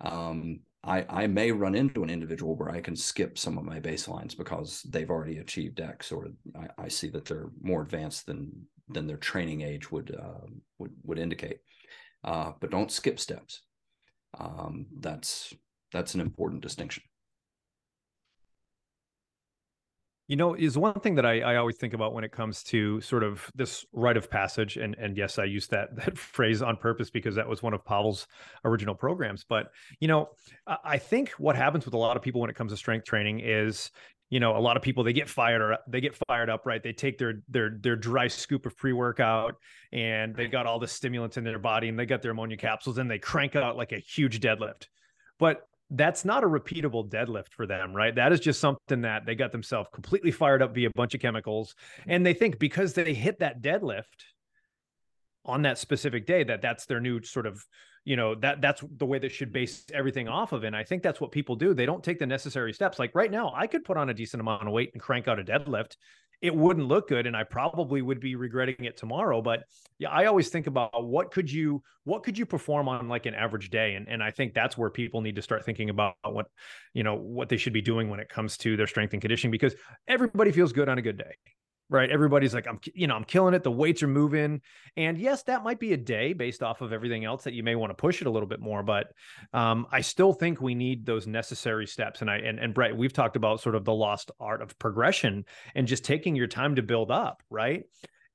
Um, I, I may run into an individual where I can skip some of my baselines because they've already achieved X, or I, I see that they're more advanced than than their training age would uh, would would indicate. Uh, but don't skip steps. Um, that's that's an important distinction. You know, is one thing that I, I always think about when it comes to sort of this rite of passage, and and yes, I use that that phrase on purpose because that was one of Pavel's original programs. But you know, I think what happens with a lot of people when it comes to strength training is you know a lot of people they get fired or they get fired up right they take their their their dry scoop of pre-workout and they got all the stimulants in their body and they got their ammonia capsules and they crank out like a huge deadlift but that's not a repeatable deadlift for them, right? That is just something that they got themselves completely fired up via a bunch of chemicals. Mm-hmm. And they think because they hit that deadlift on that specific day, that that's their new sort of, you know, that that's the way they should base everything off of. And I think that's what people do. They don't take the necessary steps. Like right now, I could put on a decent amount of weight and crank out a deadlift it wouldn't look good and i probably would be regretting it tomorrow but yeah i always think about what could you what could you perform on like an average day? And, and i think that's where people need to start thinking about what you know what they should be doing when it comes to their strength and conditioning because everybody feels good on a good day right? Everybody's like, I'm, you know, I'm killing it. The weights are moving. And yes, that might be a day based off of everything else that you may want to push it a little bit more. But um, I still think we need those necessary steps. And I, and, and Brett, we've talked about sort of the lost art of progression and just taking your time to build up, right?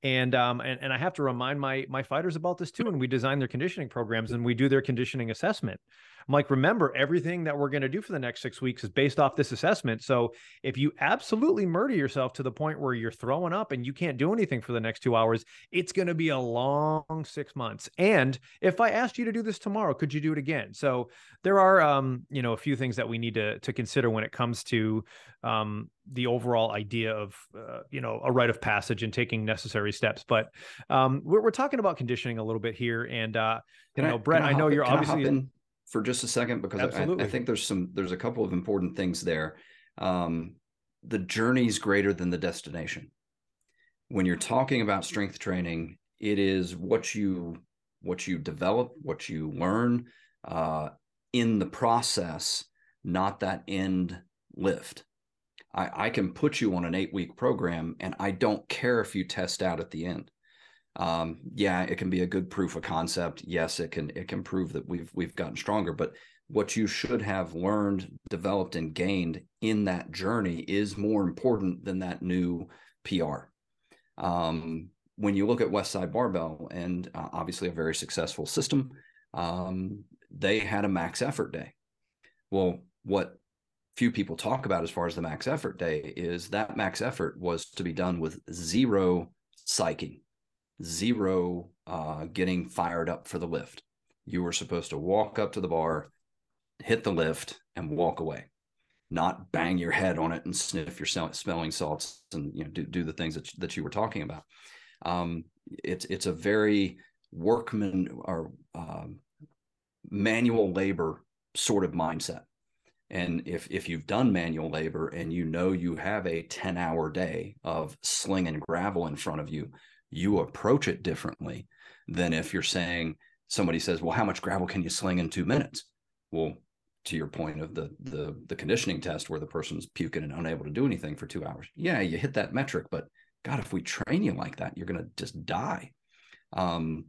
and um and, and i have to remind my my fighters about this too and we design their conditioning programs and we do their conditioning assessment I'm like, remember, everything that we're going to do for the next six weeks is based off this assessment. So if you absolutely murder yourself to the point where you're throwing up and you can't do anything for the next two hours, it's going to be a long six months. And if I asked you to do this tomorrow, could you do it again? So there are, um, you know, a few things that we need to to consider when it comes to um, the overall idea of, uh, you know, a rite of passage and taking necessary steps. But um, we're, we're talking about conditioning a little bit here, and uh, you know, Brett, I, I know you're obviously for just a second because I, I, think there's some there's a couple of important things there. Um, the journey's greater than the destination. When you're talking about strength training, it is what you what you develop, what you learn uh, in the process, not that end lift. I, I can put you on an eight week program, and I don't care if you test out at the end um, yeah, it can be a good proof of concept. Yes, it can it can prove that we've we've gotten stronger, but what you should have learned, developed, and gained in that journey is more important than that new PR. Um, when you look at Westside Barbell, and uh, obviously a very successful system, um, they had a max effort day. Well, what few people talk about as far as the max effort day is that max effort was to be done with zero psyching, zero uh, getting fired up for the lift. You were supposed to walk up to the bar, hit the lift, and walk away, not bang your head on it and sniff your smelling salts and you know do, do the things that, that you were talking about. Um, it's it's a very workman or um, manual labor sort of mindset. And if if you've done manual labor and you know you have a 10 hour day of slinging gravel in front of you, you approach it differently than if you're saying somebody says, "Well, how much gravel can you sling in 2 minutes?" Well, to your point of the the the conditioning test where the person's puking and unable to do anything for 2 hours. Yeah, you hit that metric, but God, if we train you like that, you're going to just die. Um,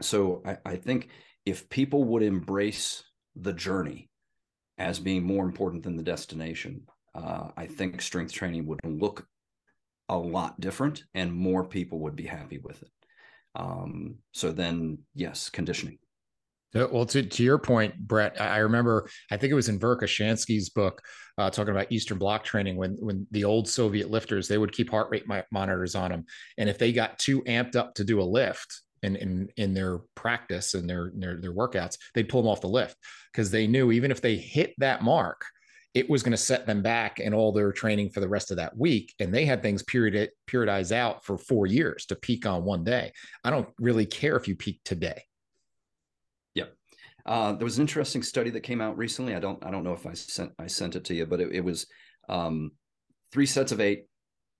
so I, I think if people would embrace the journey as being more important than the destination, uh, I think strength training would look a lot different and more people would be happy with it. Um, so then, yes, conditioning. Well, to, to your point, Brett, I remember, I think it was in Verkhoshansky's book, uh, talking about Eastern Bloc training when, when the old Soviet lifters, they would keep heart rate monitors on them. And if they got too amped up to do a lift, in in in their practice and their their their workouts, they'd pull them off the lift because they knew even if they hit that mark, it was going to set them back in all their training for the rest of that week. And they had things period periodized out for four years to peak on one day. I don't really care if you peak today. Yep. Uh, there was an interesting study that came out recently. I don't I don't know if I sent I sent it to you, but it, it was um, three sets of eight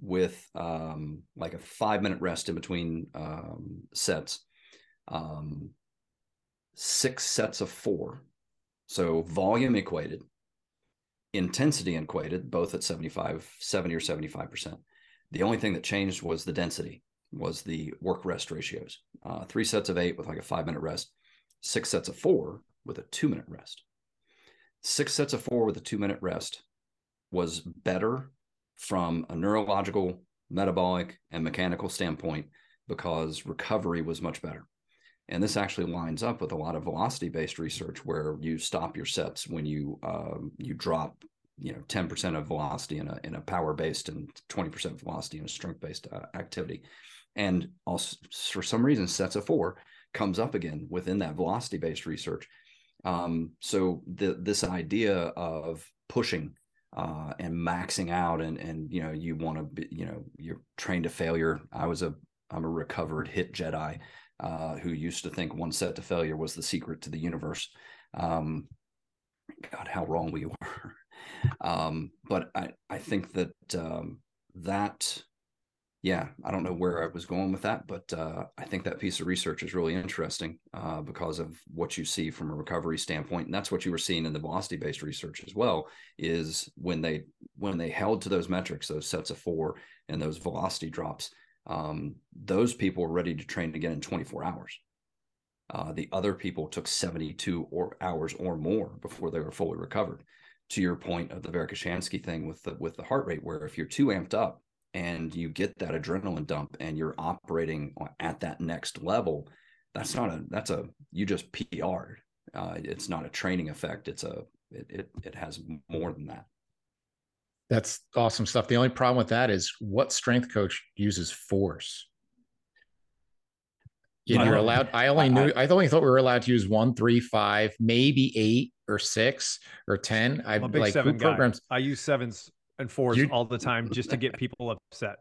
with um, like a five minute rest in between um, sets, um, six sets of four. So volume equated, intensity equated, both at 75, 70 or 75%. The only thing that changed was the density, was the work rest ratios. Uh, three sets of eight with like a five minute rest, six sets of four with a two minute rest. Six sets of four with a two minute rest was better from a neurological, metabolic, and mechanical standpoint because recovery was much better. And this actually lines up with a lot of velocity-based research where you stop your sets when you um, you drop you know 10% of velocity in a in a power-based and 20% velocity in a strength-based uh, activity. And also for some reason, sets of four comes up again within that velocity-based research. Um, so the, this idea of pushing uh, and maxing out and and you know you want to be you know you're trained to failure i was a i'm a recovered hit jedi uh, who used to think one set to failure was the secret to the universe um, god how wrong we were um, but i i think that um, that yeah, I don't know where I was going with that, but uh, I think that piece of research is really interesting uh, because of what you see from a recovery standpoint, and that's what you were seeing in the velocity-based research as well. Is when they when they held to those metrics, those sets of four, and those velocity drops, um, those people were ready to train again in 24 hours. Uh, the other people took 72 or hours or more before they were fully recovered. To your point of the Verkhoshansky thing with the with the heart rate, where if you're too amped up, and you get that adrenaline dump and you're operating at that next level that's not a that's a you just pr uh, it's not a training effect it's a it, it it has more than that that's awesome stuff the only problem with that is what strength coach uses force you're allowed i only knew i only thought we were allowed to use one three five maybe eight or six or ten i like seven programs i use sevens and fours you, all the time just to get people upset.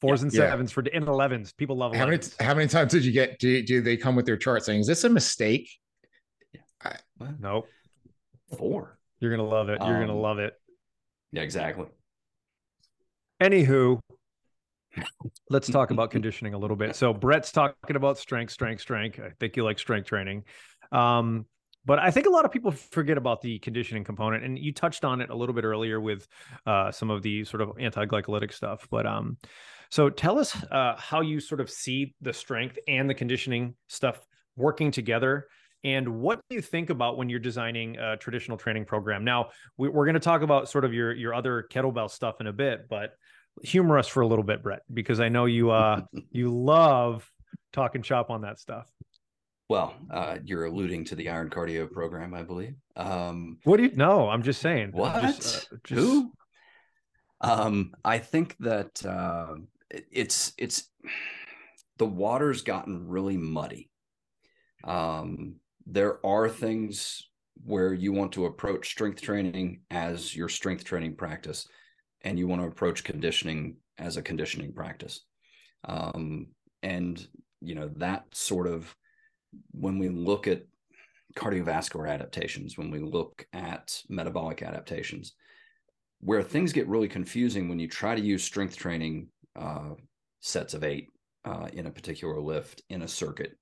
Fours yeah, and sevens yeah. for and elevens. People love how many how many times did you get? Do do they come with their chart saying, "Is this a mistake?" I, nope. Four. You're gonna love it. You're um, gonna love it. Yeah, exactly. Anywho, let's talk about conditioning a little bit. So Brett's talking about strength, strength, strength. I think you like strength training. Um, but I think a lot of people forget about the conditioning component, and you touched on it a little bit earlier with uh, some of the sort of anti-glycolytic stuff. But um, so tell us uh, how you sort of see the strength and the conditioning stuff working together And what do you think about when you're designing a traditional training program? Now, we, we're going to talk about sort of your your other kettlebell stuff in a bit, but humor us for a little bit, Brett, because I know you uh you love talking shop on that stuff. Well, uh, you're alluding to the Iron Cardio program, I believe. Um, what do you? No, I'm just saying. What? Just, uh, just, Who? Um, I think that uh, it's it's the water's gotten really muddy. Um, there are things where you want to approach strength training as your strength training practice, and you want to approach conditioning as a conditioning practice. Um, and you know that sort of when we look at cardiovascular adaptations, when we look at metabolic adaptations, where things get really confusing when you try to use strength training uh, sets of eight uh, in a particular lift in a circuit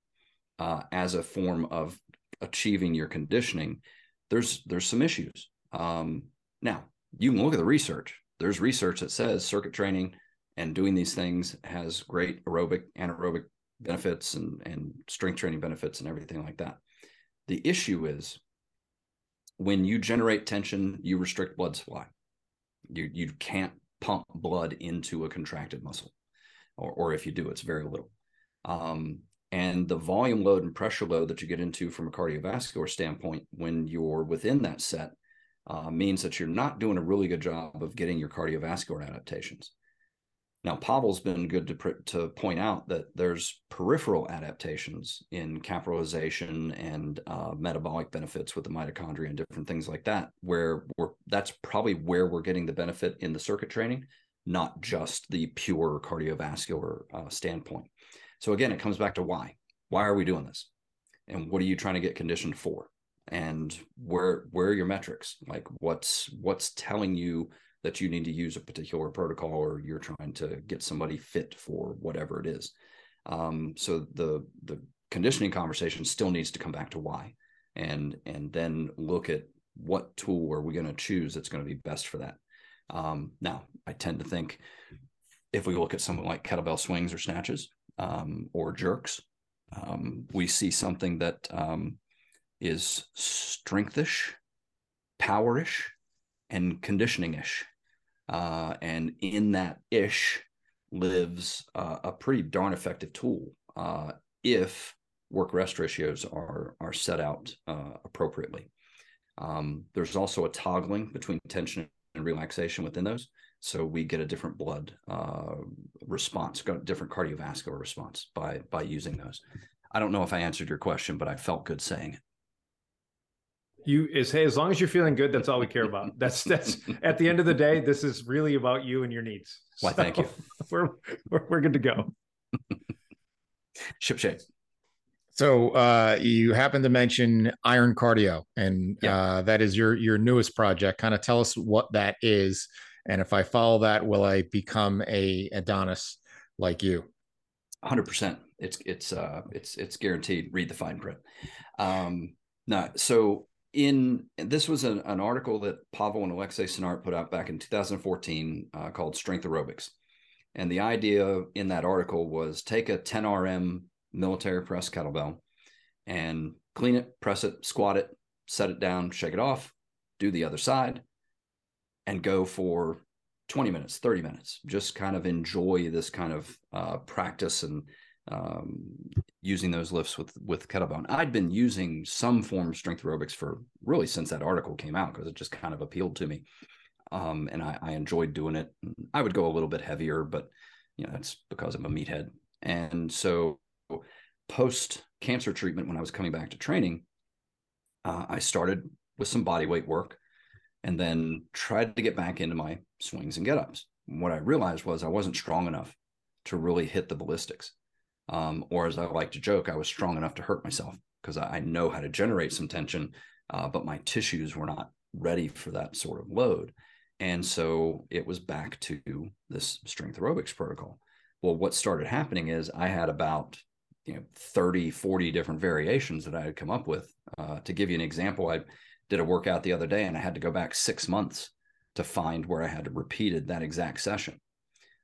uh, as a form of achieving your conditioning, there's there's some issues. Um, now you can look at the research. There's research that says circuit training and doing these things has great aerobic, anaerobic benefits and and strength training benefits and everything like that. The issue is when you generate tension, you restrict blood supply. You you can't pump blood into a contracted muscle, or or if you do, it's very little. Um, and the volume load and pressure load that you get into from a cardiovascular standpoint when you're within that set uh, means that you're not doing a really good job of getting your cardiovascular adaptations. Now, Pavel's been good to, to point out that there's peripheral adaptations in capillarization and uh, metabolic benefits with the mitochondria and different things like that, where we're that's probably where we're getting the benefit in the circuit training, not just the pure cardiovascular uh, standpoint. So again, it comes back to why. Why are we doing this? And what are you trying to get conditioned for? And where where are your metrics? Like what's what's telling you that you need to use a particular protocol or you're trying to get somebody fit for whatever it is. Um, so the the conditioning conversation still needs to come back to why, and and then look at what tool are we going to choose that's going to be best for that. Um, now, I tend to think if we look at something like kettlebell swings or snatches um, or jerks, um, we see something that um, is strengthish, powerish, and conditioning ish. Uh, and in that ish lives uh, a pretty darn effective tool uh, if work rest ratios are are set out uh, appropriately. Um, there's also a toggling between tension and relaxation within those, so we get a different blood uh, response, different cardiovascular response by by using those. I don't know if I answered your question, but I felt good saying it. You is hey as long as you're feeling good that's all we care about. That's that's at the end of the day this is really about you and your needs. Why so thank you. We're, we're, we're good to go. Ship shape. So uh, you happen to mention iron cardio and yeah. uh, that is your your newest project. Kind of tell us what that is and if i follow that will i become a adonis like you? 100% it's it's uh it's it's guaranteed. Read the fine print. Um no so in this was an, an article that Pavel and Alexei Senart put out back in 2014 uh, called Strength Aerobics. And the idea in that article was take a 10 RM military press kettlebell and clean it, press it, squat it, set it down, shake it off, do the other side, and go for 20 minutes, 30 minutes. Just kind of enjoy this kind of uh, practice and um, using those lifts with with kettlebell. And I'd been using some form of strength aerobics for really since that article came out because it just kind of appealed to me, um, and I, I, enjoyed doing it. I would go a little bit heavier, but you know that's because I'm a meathead. And so, post cancer treatment, when I was coming back to training, uh, I started with some body weight work, and then tried to get back into my swings and get ups. What I realized was I wasn't strong enough to really hit the ballistics um, or as I like to joke, I was strong enough to hurt myself because I, know how to generate some tension, uh, but my tissues were not ready for that sort of load. And so it was back to this strength aerobics protocol. Well, what started happening is I had about you know 30, 40 different variations that I had come up with. Uh, to give you an example, I did a workout the other day and I had to go back six months to find where I had repeated that exact session.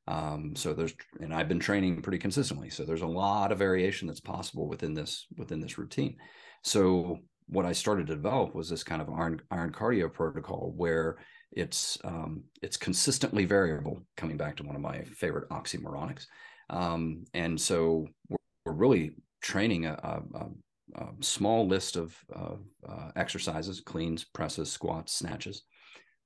Um, so there's, and I've been training pretty consistently. So there's a lot of variation that's possible within this within this routine. So what I started to develop was this kind of iron iron cardio protocol where it's um, it's consistently variable. Coming back to one of my favorite oxymoronics, um, and so we're, we're really training a, a, a, small list of, uh, exercises: cleans, presses, squats, snatches.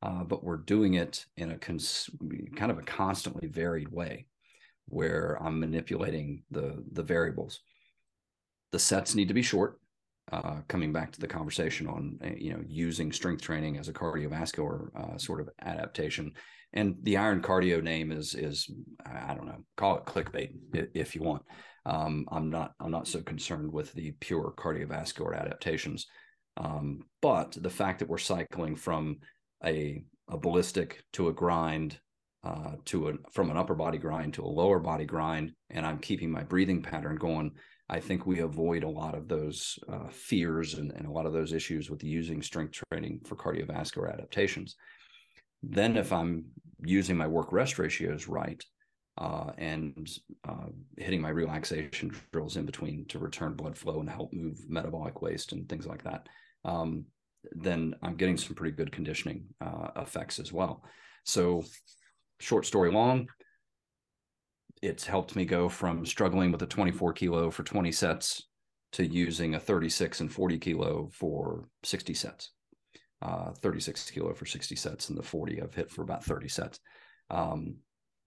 Uh, but we're doing it in a cons- kind of a constantly varied way, where I'm manipulating the the variables. The sets need to be short uh, coming back to the conversation on uh, you know using strength training as a cardiovascular uh, sort of adaptation and the iron cardio name is is i don't know call it clickbait if you want um, i'm not i'm not so concerned with the pure cardiovascular adaptations um, but the fact that we're cycling from a, a ballistic to a grind uh, to a from an upper body grind to a lower body grind and i'm keeping my breathing pattern going I think we avoid a lot of those uh, fears and, and, a lot of those issues with using strength training for cardiovascular adaptations. Then, if I'm using my work rest ratios right uh, and uh, hitting my relaxation drills in between to return blood flow and help move metabolic waste and things like that, um, then I'm getting some pretty good conditioning uh, effects as well. So, short story long, it's helped me go from struggling with a 24 kilo for 20 sets to using a 36 and 40 kilo for 60 sets. Uh, 36 kilo for 60 sets, and the 40 I've hit for about 30 sets. Um,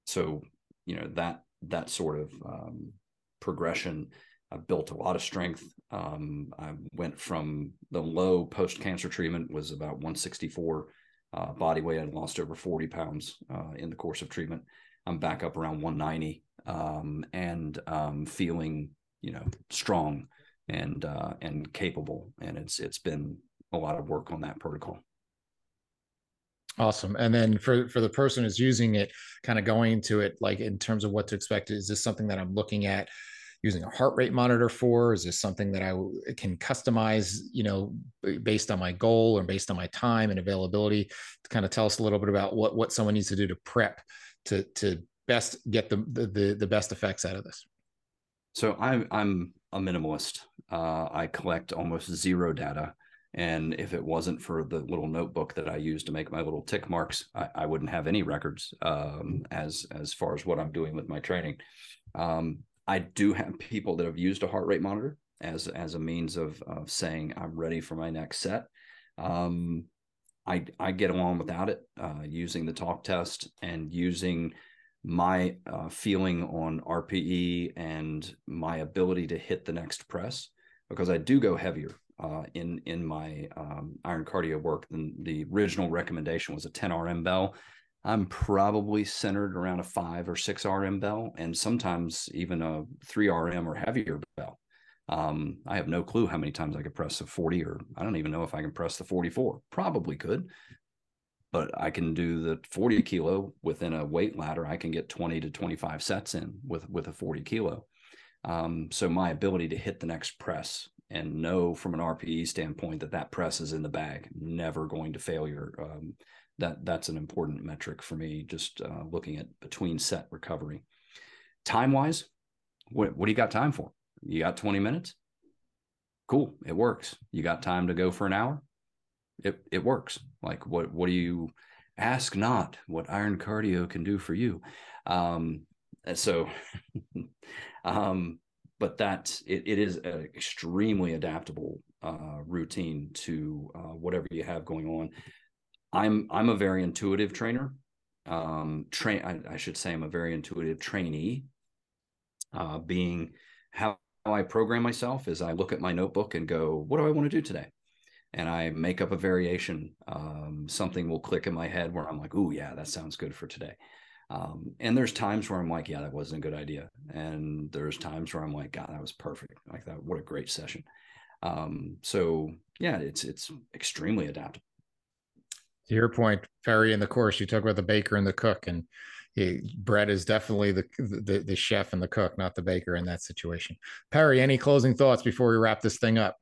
so, you know that that sort of um, progression. I've built a lot of strength. Um, I went from the low post cancer treatment was about 164 uh, body weight. I lost over 40 pounds uh, in the course of treatment. I'm back up around 190 um, and um, feeling, you know, strong and uh, and capable. And it's it's been a lot of work on that protocol. Awesome. And then for for the person who's using it, kind of going to it, like in terms of what to expect, is this something that I'm looking at? using a heart rate monitor for? Is this something that I can customize, you know, based on my goal or based on my time and availability? To kind of tell us a little bit about what what someone needs to do to prep to to best get the the the best effects out of this? So I'm I'm a minimalist. Uh, I collect almost zero data, and if it wasn't for the little notebook that I use to make my little tick marks, I, I wouldn't have any records um, as as far as what I'm doing with my training. Um, I do have people that have used a heart rate monitor as as a means of of saying I'm ready for my next set. Um, I I get along without it uh, using the talk test and using my uh, feeling on RPE and my ability to hit the next press because I do go heavier uh, in in my um, iron cardio work than the original recommendation was a 10 RM bell. I'm probably centered around a five or six RM bell, and sometimes even a three RM or heavier bell. Um, I have no clue how many times I could press a 40, or I don't even know if I can press the 44. Probably could, but I can do the 40 kilo within a weight ladder. I can get 20 to 25 sets in with with a 40 kilo. Um, so my ability to hit the next press and know from an RPE standpoint that that press is in the bag, never going to failure. Um, that that's an important metric for me. Just uh, looking at between set recovery. Time wise, what what do you got time for? You got 20 minutes? Cool, it works. You got time to go for an hour? it it works. Like what what do you ask not what iron cardio can do for you? Um, so, um, but that it, it is an extremely adaptable uh, routine to uh, whatever you have going on. I'm I'm a very intuitive trainer. Um, train I, I should say I'm a very intuitive trainee. Uh, being how I program myself is I look at my notebook and go, what do I want to do today? and I make up a variation. Um, something will click in my head where I'm like, "Oh yeah, that sounds good for today." Um, and there's times where I'm like, "Yeah, that wasn't a good idea," and there's times where I'm like, "God, that was perfect! Like that, what a great session." Um, so yeah, it's it's extremely adaptable. To your point, Perry, in the course, you talk about the baker and the cook, and he, Brett is definitely the, the the chef and the cook, not the baker in that situation. Perry, any closing thoughts before we wrap this thing up?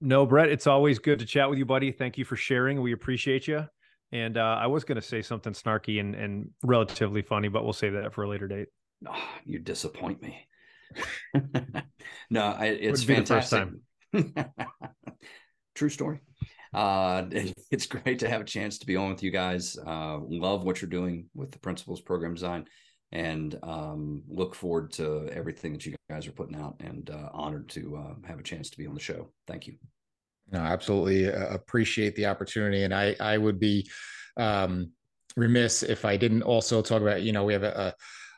No, Brett, it's always good to chat with you, buddy. Thank you for sharing. We appreciate you. And uh, I was going to say something snarky and, and relatively funny, but we'll save that for a later date. Oh, you disappoint me. no, I, it's fantastic. True story. Uh, it's great to have a chance to be on with you guys. Uh, love what you're doing with the principles program design and um, look forward to everything that you guys are putting out and uh, honored to uh, have a chance to be on the show. Thank you. No, absolutely uh, appreciate the opportunity. And I, I would be um, remiss if I didn't also talk about, you know, we have a, a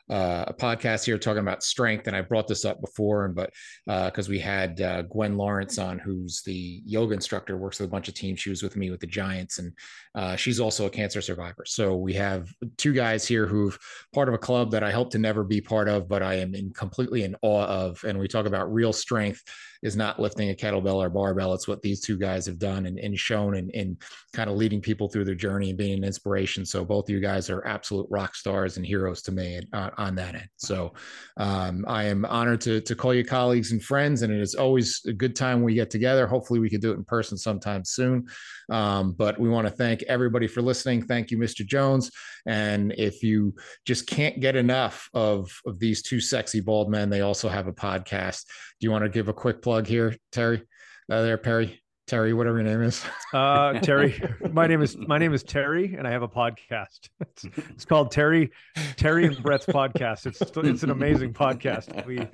uh, a podcast here talking about strength, and I brought this up before, and but because uh, we had uh, Gwen Lawrence on, who's the yoga instructor, works with a bunch of teams. She was with me with the Giants, and uh, she's also a cancer survivor. So we have two guys here who've part of a club that I hope to never be part of, but I am in completely in awe of. And we talk about real strength is not lifting a kettlebell or barbell. It's what these two guys have done and, and shown and, and kind of leading people through their journey and being an inspiration. So both of you guys are absolute rock stars and heroes to me uh, on that end. So um, I am honored to, to call you colleagues and friends. And it is always a good time when we get together. Hopefully we can do it in person sometime soon. Um, but we want to thank everybody for listening. Thank you, Mr. Jones. And if you just can't get enough of, of these two sexy bald men, they also have a podcast. Do you want to give a quick plug? Plug here, Terry. Uh, there, Perry. Terry, whatever your name is. uh, Terry. My name is my name is Terry, and I have a podcast. It's, it's called Terry Terry and Brett's podcast. It's it's an amazing podcast. We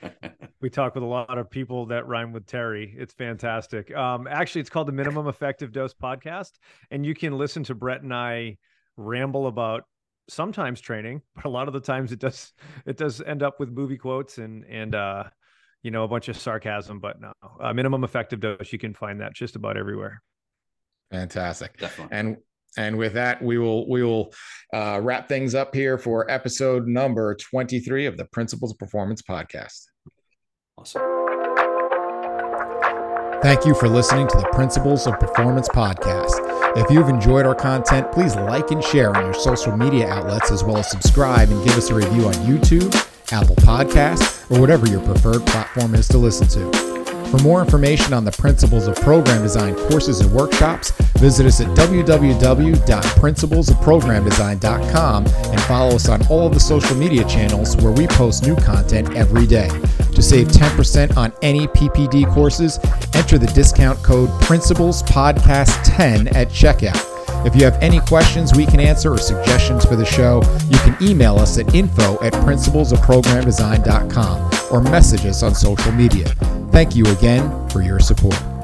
we talk with a lot of people that rhyme with Terry. It's fantastic. Um, actually, it's called the Minimum Effective Dose Podcast, and you can listen to Brett and I ramble about sometimes training, but a lot of the times it does it does end up with movie quotes and and uh, you know, a bunch of sarcasm, but no, uh, minimum effective dose. You can find that just about everywhere. Fantastic. Definitely. And and with that, we will we will uh, wrap things up here for episode number twenty three of the Principles of Performance podcast. Awesome. Thank you for listening to the Principles of Performance podcast. If you've enjoyed our content, please like and share on your social media outlets, as well as subscribe and give us a review on YouTube Apple Podcasts, or whatever your preferred platform is to listen to. For more information on the principles of program design courses and workshops, visit us at www.principlesofprogramdesign.com and follow us on all of the social media channels where we post new content every day. To save 10% on any PPD courses, enter the discount code PRINCIPLESPODCAST10 at checkout. If you have any questions we can answer or suggestions for the show, you can email us at info at principlesofprogramdesign.com or message us on social media. Thank you again for your support.